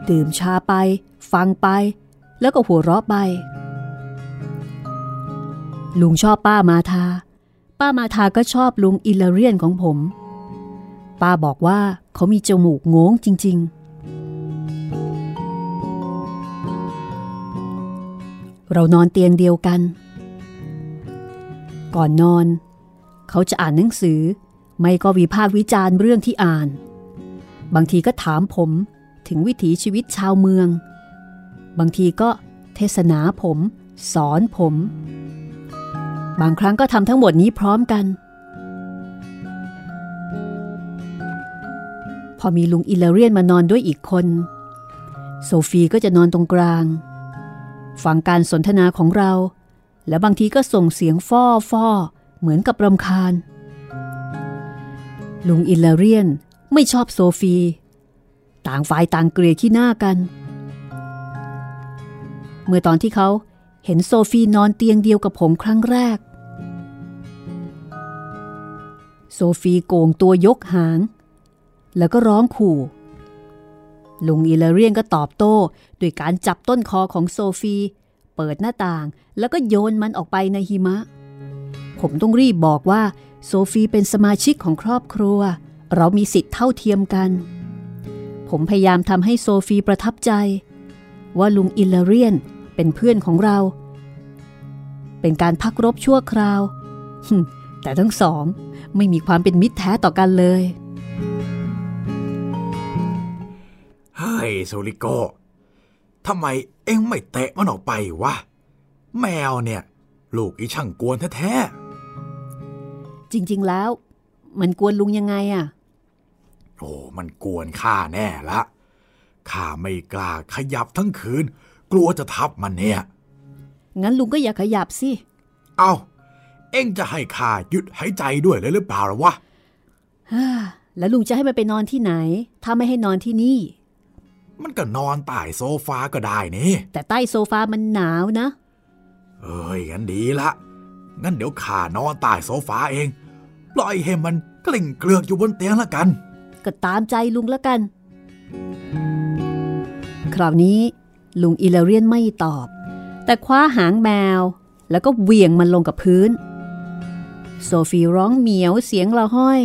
ดื่มชาไป ฟังไป แล้วก็หัวเราะไป ลุงชอบป้ามาทา ป้ามาทาก็ชอบลุงอิเลเรียนของผม ป้าบอกว่าเขามีจมูกโง้งจริง ๆ เรานอนเตียงเดียวกัน ก่อนนอน เขาจะอ่านหนังสือ ไม่ก็วิพากษ์วิจารณ์เรื่องที่อ่าน บางทีก็ถามผมถึงวิถีชีวิตชาวเมือง บางทีก็เทศนาผม สอนผม บางครั้งก็ทำทั้งหมดนี้พร้อมกัน พอมีลุงอิลเรียนมานอนด้วยอีกคน โซฟีก็จะนอนตรงกลาง ฟังการสนทนาของเรา และบางทีก็ส่งเสียงฟ้อฟ้อเหมือนกับรำคาญ ลุงอิลเลเรียนไม่ชอบโซฟี ต่างฝ่ายต่างเกลียดขี้หน้ากัน เมื่อตอนที่เขาเห็นโซฟีนอนเตียงเดียวกับผมครั้งแรก โซฟีโก่งตัวยกหาง แล้วก็ร้องขู่ ลุงอิลเลเรียนก็ตอบโต้ด้วยการจับต้นคอของโซฟี เปิดหน้าต่างแล้วก็โยนมันออกไปในหิมะ ผมต้องรีบบอกว่า โซฟีเป็นสมาชิกของครอบครัว เรามีสิทธิ์เท่าเทียมกัน ผมพยายามทำให้โซฟีประทับใจ ว่าลุงอิลเลเรียนเป็นเพื่อนของเรา เป็นการพักรบชั่วคราว แต่ทั้งสองไม่มีความเป็นมิตรแท้ต่อกันเลยเฮ้ยซูริโกทำไมเอ็งไม่เตะมันออกไปวะ แมวเนี่ย ลูกอีช่างกวนแท้ จริง ๆ แล้ว มันกวนลุงยังไงอะๆโอ้มันกวนข้าแน่ละข้าไม่กล้าขยับทั้งคืน กลัวจะทับมันเนี่ย งั้นลุงก็อย่าขยับสิ เอาเอ็งจะให้ข้าหยุดหายใจด้วยเลยหรือเปล่าล่ะวะฮ่าแล้วลุงจะให้มันไปนอนที่ไหน ถ้าไม่ให้นอนที่นี่ มันก็นอนใต้โซฟาก็ได้นี่ แต่ใต้โซฟามันหนาวนะ เอ้ยงั้นดีละ งั้นเดี๋ยวข้านอนใต้โซฟาเอง ปล่อยให้มันกลิ้งเกลือกอยู่บนเตียงละกัน ก็ตามใจลุงแล้วกัน คราวนี้ลุงอิเลเรียนไม่ตอบ แต่คว้าหางแมว แล้วก็เหวี่ยงมันลงกับพื้น โซฟีร้องเหมียวเสียงละห้อย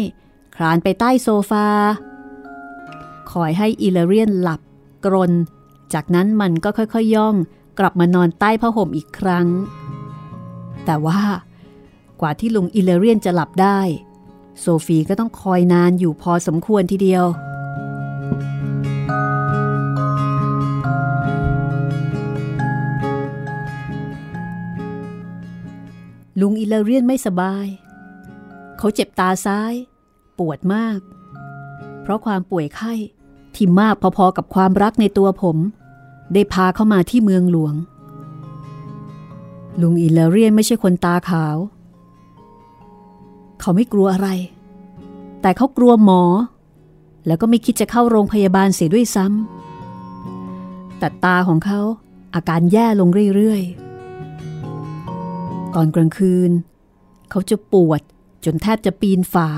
คลานไปใต้โซฟา คอยให้อิเลเรียนหลับกรน จากนั้นมันก็ค่อยๆยย่องกลับมานอนใต้ผ้าห่มอีกครั้ง แต่ว่ากว่าที่ลุงอิเลเรียนจะหลับได้ โซฟีก็ต้องคอยนานอยู่พอสมควรทีเดียว ลุงอิเลเรียนไม่สบาย เขาเจ็บตาซ้าย ปวดมาก เพราะความป่วยไข้ที่มากพอๆกับความรักในตัวผม ได้พาเข้ามาที่เมืองหลวง ลุงอิเลเรียนไม่ใช่คนตาขาว เขาไม่กลัวอะไร แต่เขากลัวหมอ แล้วก็ไม่คิดจะเข้าโรงพยาบาลเสียด้วยซ้ำแต่ตาของเขาอาการแย่ลงเรื่อยๆ ตอนกลางคืน เขาจะปวดจนแทบจะปีนฝา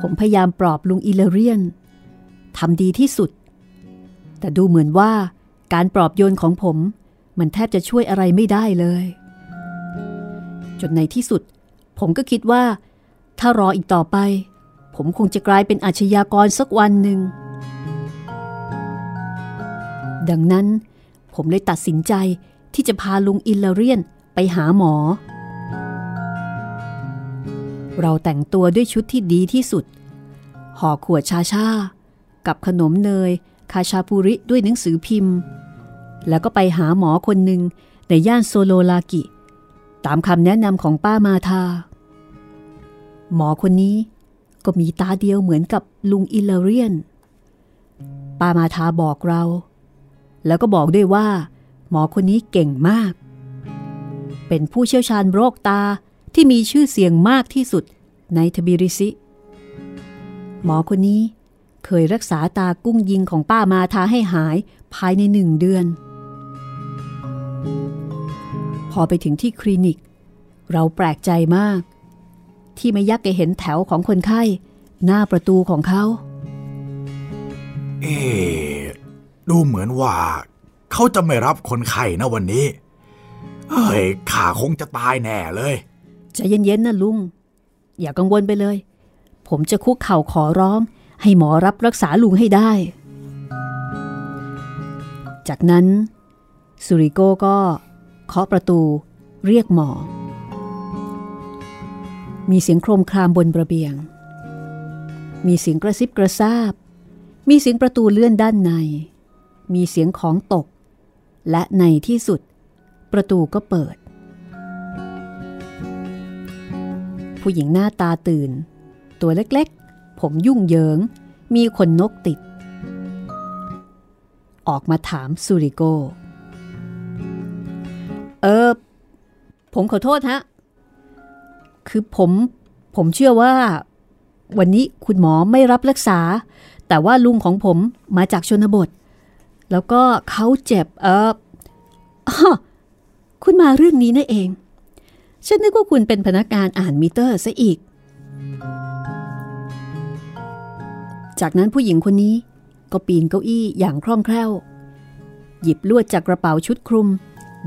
ผมพยายามปลอบลุงอิเลเรียนทำดีที่สุด แต่ดูเหมือนว่า การปลอบโยนของผม มันแทบจะช่วยอะไรไม่ได้เลย จนในที่สุด ผมก็คิดว่า ถ้ารออีกต่อไป ผมคงจะกลายเป็นอาชญากรสักวันหนึ่ง ดังนั้นผมเลยตัดสินใจที่จะพาลุงอิลเลเรียนไปหาหมอ เราแต่งตัวด้วยชุดที่ดีที่สุด ห่อขวดชาชากับขนมเนย คาชาปุริด้วยหนังสือพิมพ์ แล้วก็ไปหาหมอคนหนึ่งในย่านโซโลลากิ ตามคำแนะนำของป้ามาทา หมอคนนี้ก็มีตาเดียวเหมือนกับลุงอิลเลเรียน ป้ามาทาบอกเรา แล้วก็บอกด้วยว่า หมอคนนี้เก่งมาก เป็นผู้เชี่ยวชาญโรคตาที่มีชื่อเสียงมากที่สุดในทบิริซิ หมอคนนี้ เคยรักษาตากุ้งยิงของป้ามาทาให้หายภายในหนึ่งเดือน พอไปถึงที่คลินิก เราแปลกใจมาก ที่ไม่ยักแกเห็นแถวของคนไข้ หน้าประตูของเขา เอ๊ะดูเหมือนว่า เขาจะไม่รับคนไข้นะวันนี้ เฮ้ยข้าคงจะตายแน่เลยใจเย็นๆนะลุง อย่ากังวลไปเลย ผมจะคุกเข่าขอร้อง ให้หมอรับรักษาลุงให้ได้ จากนั้นสุริโกก็เคาะประตูเรียกหมอ มีเสียงโครมครามบนระเบียง มีเสียงกระซิบกระซาบ มีเสียงประตูเลื่อนด้านใน มีเสียงของตก และในที่สุด ประตูก็เปิด ผู้หญิงหน้าตาตื่น ตัวเล็ก ผมยุ่งเหยิง มีขนนกติด ออกมาถามซูริโก เออ ผมขอโทษฮะ คือผม ผมเชื่อว่า วันนี้คุณหมอไม่รับรักษา แต่ว่าลุงของผมมาจากชนบท แล้วก็เขาเจ็บ เอออ้อคุณมาเรื่องนี้นั่นเอง ฉันนึกว่าคุณเป็นพนักงานอ่านมิเตอร์ซะอีก จากนั้นผู้หญิงคนนี้ก็ปีนเก้าอี้อย่างคล่องแคล่ว หยิบลวดจากกระเป๋าชุดคลุม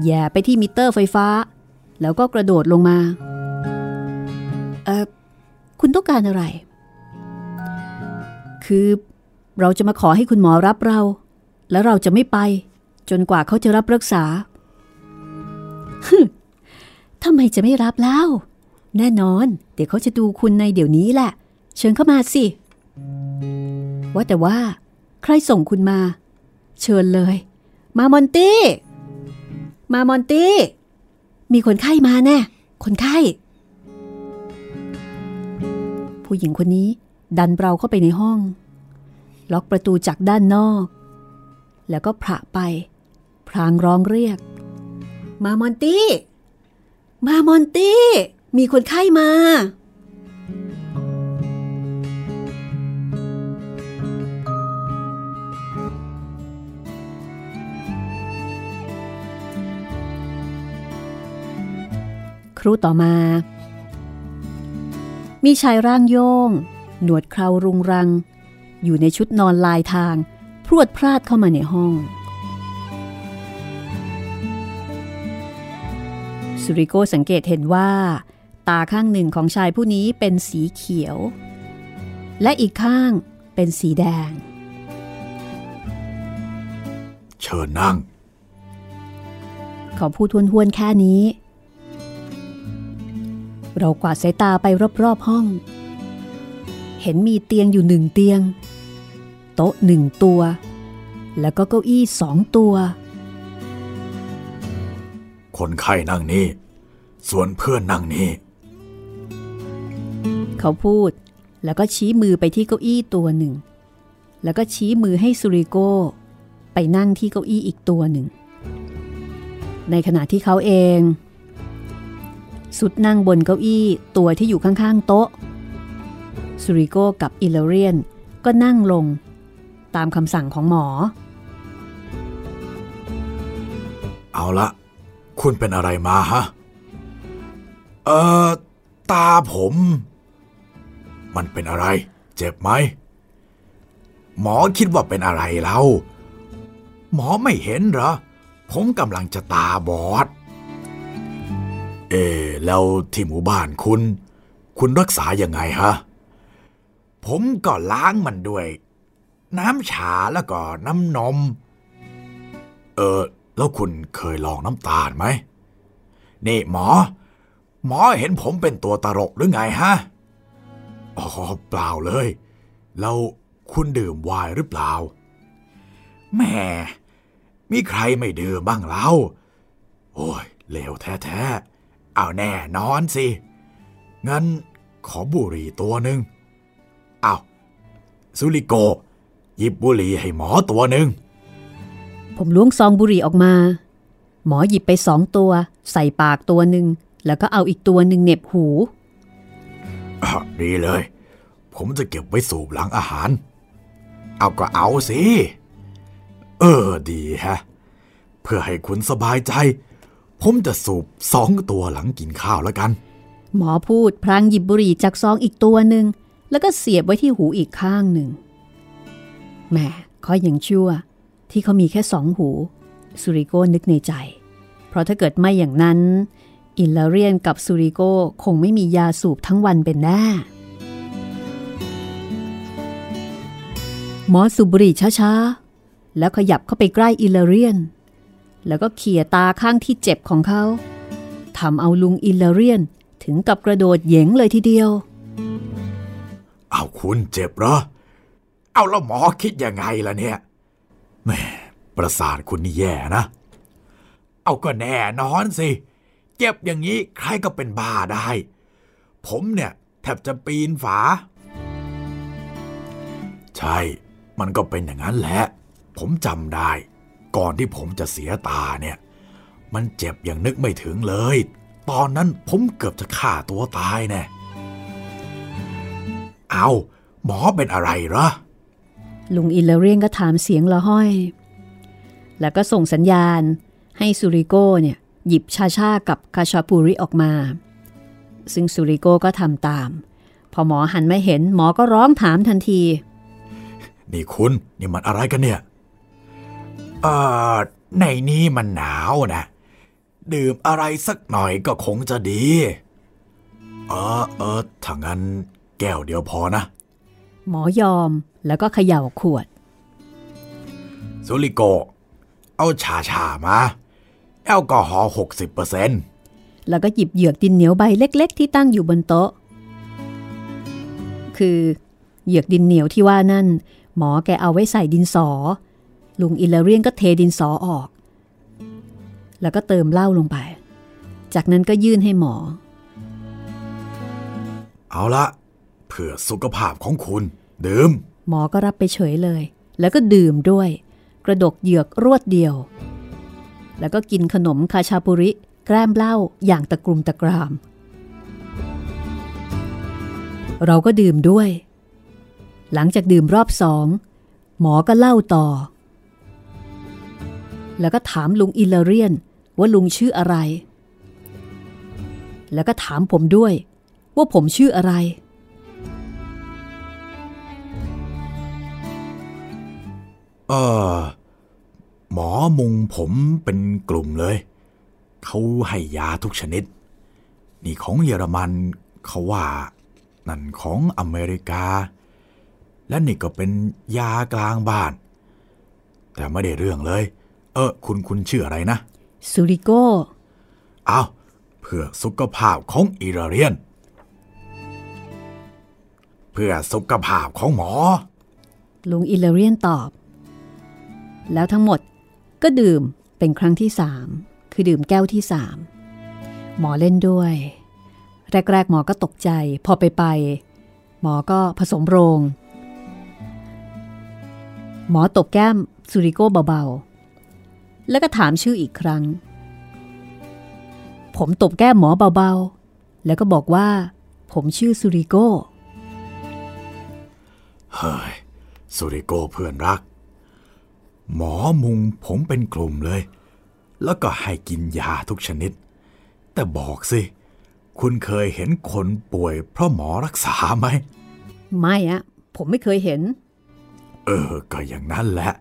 แย่ไปที่มิเตอร์ไฟฟ้า แล้วก็กระโดดลงมา เออคุณต้องการอะไร คือเราจะมาขอให้คุณหมอรับเรา แล้วเราจะไม่ไป จนกว่าเขาจะรับรักษาทำไมจะไม่รับเล่า แน่นอน เดี๋ยวเขาจะดูคุณในเดี๋ยวนี้แหละ เชิญเข้ามาสิ ว่าแต่ว่า ใครส่งคุณมา เชิญเลย มามอนตี้ มามอนตี้ มีคนไข้มาแน่คนไข้ ผู้หญิงคนนี้ดันเราเข้าไปในห้อง ล็อกประตูจากด้านนอก แล้วก็ผละไป พรางร้องเรียก มามอนตี้ มามอนตี้ มีคนไข้มา ครู่ต่อมา มีชายร่างโยง หนวดเครารุงรัง อยู่ในชุดนอนลายทาง พรวดพลาดเข้ามาในห้อง สุริโกสังเกตเห็นว่า ตาข้างหนึ่งของชายผู้นี้เป็นสีเขียว และอีกข้างเป็นสีแดง เชิญนั่ง เขาพูดทวนๆแค่นี้ เรากวาดสายตาไปรอบๆห้อง เห็นมีเตียงอยู่หนึ่งเตียง โต๊ะหนึ่งตัว แล้วก็เก้าอี้สองตัว คนไข้นั่งนี่ ส่วนเพื่อนนั่งนี่เขาพูดแล้วก็ชี้มือไปที่เก้าอี้ตัวหนึ่ง แล้วก็ชี้มือให้สุริโกไปนั่งที่เก้าอี้อีกตัวหนึ่ง ในขณะที่เขาเอง สุดนั่งบนเก้าอี้ตัวที่อยู่ข้างๆ โต๊ะสุริโกกับอิเลเรียนก็นั่งลง ตามคำสั่งของหมอ เอาละ คุณเป็นอะไรมาฮะ เออตาผม มันเป็นอะไร เจ็บไหม หมอคิดว่าเป็นอะไรเรา หมอไม่เห็นเหรอ ผมกำลังจะตาบอด เออแล้วที่หมู่บ้านคุณ คุณรักษายังไงฮะ ผมก็ล้างมันด้วย น้ำชาแล้วก็น้ำนม เออ แล้วคุณเคยลองน้ำตาลไหม นี่หมอ หมอเห็นผมเป็นตัวตลกหรือไงฮะ อ๋อ เปล่าเลย แล้วคุณดื่มไวน์หรือเปล่า แหม่มีใครไม่ดื่มบ้างเล่าโอ้ยเลวแท้ๆ เอาแน่นอนสิ งั้นขอบุหรี่ตัวหนึ่งเอาสุริโก หยิบบุหรี่ให้หมอตัวหนึ่ง ผมล้วงซองบุหรี่ออกมา หมอหยิบไปสองตัว ใส่ปากตัวหนึ่ง แล้วก็เอาอีกตัวหนึ่งเหน็บหูอะดีเลย ผมจะเก็บไว้สูบหลังอาหาร เอาก็เอาสิ เออดีฮะ เพื่อให้คุณสบายใจ ผมจะสูบสองตัวหลังกินข้าวแล้วกัน หมอพูดพลางหยิบบุหรี่จากซองอีกตัวหนึ่ง แล้วก็เสียบไว้ที่หูอีกข้างหนึ่งแหมเขายังชั่ว ที่เขามีแค่สองหู สุริโก้นึกในใจ เพราะถ้าเกิดไม่อย่างนั้น อิลลาเรียนกับสุริโก้คงไม่มียาสูบทั้งวันเป็นแน่หมอสูบบุหรี่ช้าๆ แล้วขยับเข้าไปใกล้อิลลเรียน แล้วก็เขี่ยตาข้างที่เจ็บของเขาทำเอาลุงอิลลเรียนถึงกับกระโดดเหยงเลยทีเดียว เอาคุณเจ็บเหรอ เอาแล้วหมอคิดยังไงล่ะเนี่ยแหม่ประสาทคุณนี่แย่นะ เอาก็แน่นอนสิ เจ็บอย่างนี้ใครก็เป็นบ้าได้ ผมเนี่ยแทบจะปีนฝา ใช่ มันก็เป็นอย่างนั้นแหละ ผมจำได้ ก่อนที่ผมจะเสียตาเนี่ย มันเจ็บอย่างนึกไม่ถึงเลย ตอนนั้นผมเกือบจะฆ่าตัวตายแน่เอาหมอเป็นอะไรเหรอ ลุงอิลเลเรียนก็ถามเสียงละห้อย แล้วก็ส่งสัญญาณให้ซูริโก้เนี่ย หยิบชาชากับคาชาปูริออกมา ซึ่งซูริโก้ก็ทำตาม พอหมอหันมาเห็นหมอก็ร้องถามทันที นี่คุณ นี่มันอะไรกันเนี่ย เอ่อในนี้มันหนาวนะ ดื่มอะไรสักหน่อยก็คงจะดี เออเออถ้างั้นแก้วเดียวพอนะ หมอยอมแล้วก็เขย่าขวดสุริโก เอาชาชามาแอลกอฮอล์หกสิบเปอร์เซ็นต์แล้วก็หยิบเหยือกดินเหนียวใบเล็ก ๆ ที่ตั้งอยู่บนโต๊ะ คือเหยือกดินเหนียวที่ว่านั่น หมอแกเอาไว้ใส่ดินสอ ลุงอิลเลเรียนก็เทดินสอออก แล้วก็เติมเหล้าลงไป จากนั้นก็ยื่นให้หมอ เอาละเพื่อสุขภาพของคุณ ดื่ม หมอก็รับไปเฉยเลย แล้วก็ดื่มด้วย กระดกเหยือกรวดเดียว แล้วก็กินขนมคาชาปุริ แกล้มเหล้าอย่างตะกรุมตะกราม เราก็ดื่มด้วย หลังจากดื่มรอบสอง หมอก็เล่าต่อ แล้วก็ถามลุงอิลเลเรียนว่าลุงชื่ออะไร แล้วก็ถามผมด้วย ว่าผมชื่ออะไร เออหมอมุงผมเป็นกลุ่มเลย เขาให้ยาทุกชนิด นี่ของเยอรมันเขาว่า นั่นของอเมริกา และนี่ก็เป็นยากลางบ้าน แต่ไม่ได้เรื่องเลย ออ คุณคุณชื่ออะไรนะซูริโกเอาเพื่อสุขภาพของอิราเรียน เพื่อสุขภาพของหมอ ลุงอิลเลเรียนตอบ แล้วทั้งหมดก็ดื่มเป็นครั้งที่สามคือดื่มแก้วที่สามหมอเล่นด้วย แรก ๆ หมอก็ตกใจ พอไปไป หมอก็ผสมโรง หมอตบแก้มซูริโก้เบาๆ แล้วก็ถามชื่ออีกครั้ง ผมตบแก้มหมอเบาๆ แล้วก็บอกว่า ผมชื่อซูริโก้เฮ้ยสุริโกเพื่อนรัก หมอมุงผมเป็นกลุ่มเลย แล้วก็ให้กินยาทุกชนิด แต่บอกสิ คุณเคยเห็นคนป่วยเพราะหมอรักษาไหม ไม่อะผมไม่เคยเห็น เออ ก็อย่างนั้นแหละ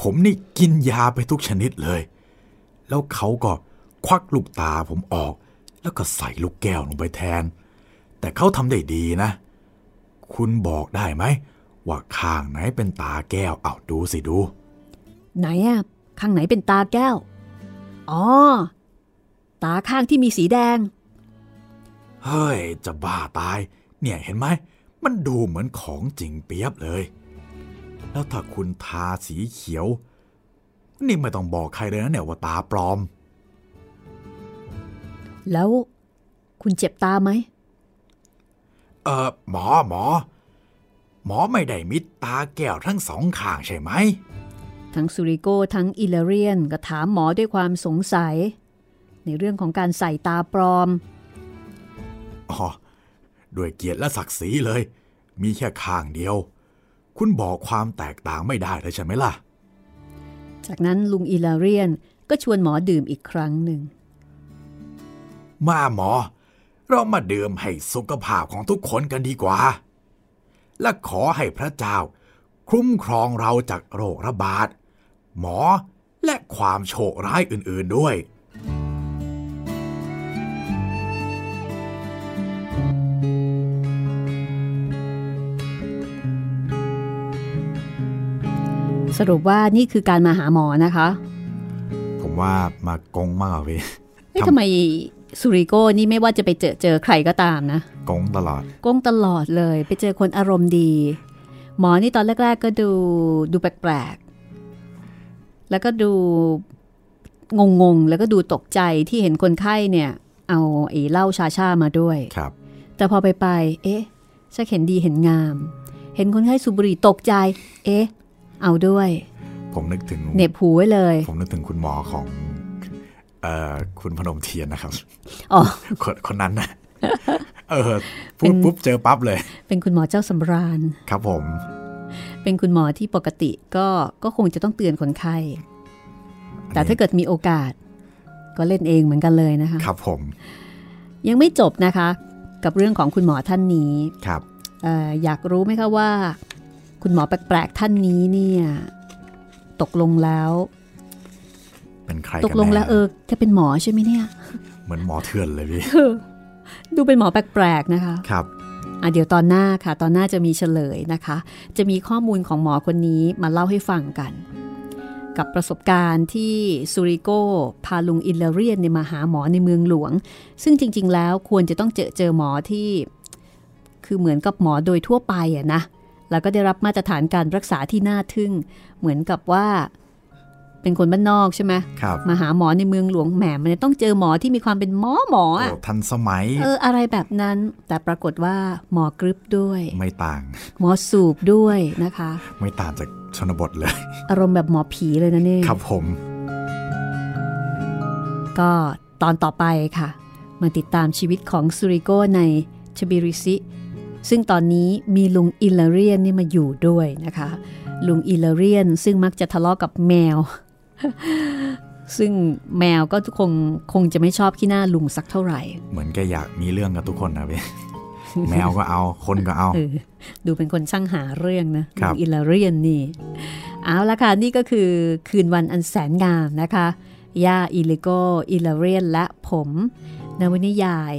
ผมนี่กินยาไปทุกชนิดเลย แล้วเขาก็ควักลูกตาผมออก แล้วก็ใส่ลูกแก้วลงไปแทน แต่เขาทำได้ดีนะ คุณบอกได้ไหม ว่าข้างไหนเป็นตาแก้วเอาดูสิดู ไหนอะข้างไหนเป็นตาแก้ว อ๋อ ตาข้างที่มีสีแดง เฮ้ย จะบ้าตาย เนี่ยเห็นไหม มันดูเหมือนของจริงเปียบเลย แล้วถ้าคุณทาสีเขียว นี่ไม่ต้องบอกใครเลยนะเนี่ยว่าตาปลอม แล้วคุณเจ็บตาไหม เออหมอหมอ หมอไม่ได้มิดตาแก้วทั้งสองข้างใช่ไหม ทั้งซูริโกทั้งอิเลเรียนก็ถามหมอด้วยความสงสัย ในเรื่องของการใส่ตาปลอม อ๋อ ด้วยเกียรติและศักดิ์ศรีเลย มีแค่ข้างเดียว คุณบอกความแตกต่างไม่ได้เลยใช่ไหมล่ะ จากนั้นลุงอิเลเรียนก็ชวนหมอดื่มอีกครั้งหนึ่ง มาหมอ เรามาดื่มให้สุขภาพของทุกคนกันดีกว่า และขอให้พระเจ้า คุ้มครองเราจากโรคระบาด หมอและความโชคร้ายอื่นๆด้วย สรุปว่านี่คือการมาหาหมอนะคะ ผมว่ามากงมากกว่าพี่เอ๊ะทำทำไมสุริโก้นี่ไม่ว่าจะไปเจอเจอใครก็ตามนะกงตลอดก้งตลอดเลย ไปเจอคนอารมณ์ดี หมอนี่ตอนแรก ๆ ก็ดูดูแปลกๆแล้วก็ดูงงๆแล้วก็ดูตกใจที่เห็นคนไข้เนี่ย เอาไอ้เหล้าชาชามาด้วยครับ แต่พอไปไป เอ๊ะชักเห็นดีเห็นงาม เห็นคนไข้สูบบุหรี่ตกใจ เอ๊ะ เอาด้วย ผมนึกถึงเหน็บหูไว้เลย ผมนึกถึงคุณหมอของเอ่อคุณพนมเทียนนะครับอ๋อคนคนนั้นนะเออพูดปุ๊บเจอปั๊บเลย เป็นคุณหมอเจ้าสำราญ ครับผม เป็นคุณหมอที่ปกติก็ก็คงจะต้องเตือนคนไข้ แต่ถ้าเกิดมีโอกาส ก็เล่นเองเหมือนกันเลยนะคะ ครับผม ยังไม่จบนะคะ กับเรื่องของคุณหมอท่านนี้ ครับเอออยากรู้ไหมคะว่า คุณหมอแปลกๆท่านนี้เนี่ย ตกลงแล้ว เป็นใครตกักนลงแน่แล้วเออจะเป็นหมอใช่ไหมเนี่ย เหมือนหมอเถื่อนเลยพี่ดูเป็นหมอแปลกๆนะคะ ครับอะเดี๋ยวตอนหน้าค่ะ ตอนหน้าจะมีเฉลยนะคะ จะมีข้อมูลของหมอคนนี้มาเล่าให้ฟังกัน กับประสบการณ์ที่ซูริโกพาลุงอิลเลเรียนเนี่ยมาหาหมอในเมืองหลวง ซึ่งจริง ๆ แล้วควรจะต้องเจอเจอหมอที่ คือเหมือนกับหมอโดยทั่วไปอะนะ แล้วก็ได้รับมาตรฐานการรักษาที่น่าทึ่ง เหมือนกับว่า เป็นคนบ้านนอกใช่ไหมครับมาหาหมอในเมืองหลวงแหมมันต้องเจอหมอที่มีความเป็นหมอหมอโอ้อะทันสมัย เอออะไรแบบนั้น แต่ปรากฏว่าหมอกรึบด้วย ไม่ต่าง หมอสูบด้วยนะคะ ไม่ต่างจากชนบทเลย อารมณ์แบบหมอผีเลยนะเนี่ยครับผม ก็ตอนต่อไปค่ะ มาติดตามชีวิตของซูริโกในชบิริซิ ซึ่งตอนนี้มีลุงอิลเรียนนี่มาอยู่ด้วยนะคะ ลุงอิลเรียนซึ่งมักจะทะเลาะกับแมว ซึ่งแมวก็คงคงจะไม่ชอบขี้หน้าลุงสักเท่าไหร่ เหมือนแกอยากมีเรื่องกับทุกคนนะพี่แมวก็เอา คนก็เอาเออดูเป็นคนช่างหาเรื่องนะครับลุงอิลเรียนนี่ เอาละค่ะ นี่ก็คือคืนวันอันแสนงามนะคะ ย่าอิลิโกอิลเลเรียนและผมนวนิยาย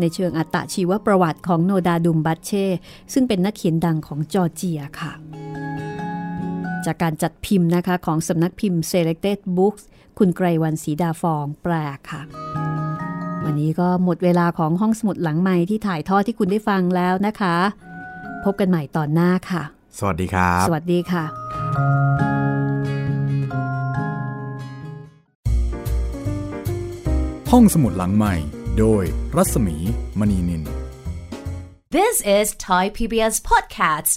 ในเชิงอัตชีวประวัติของโนดาดุมบัตเช่ ซึ่งเป็นนักเขียนดังของจอร์เจียค่ะ จากการจัดพิมพ์นะคะของสำนักพิมพ์ Selected Books คุณไกรวันศรีดาฟองแปลค่ะ วันนี้ก็หมดเวลาของห้องสมุดหลังใหม่ที่ถ่ายทอดที่คุณได้ฟังแล้วนะคะ พบกันใหม่ตอนหน้าค่ะ สวัสดีครับ สวัสดีค่ะ ห้องสมุดหลังใหม่ โดยรัศมีมณีนิน This is Thai PBS Podcasts.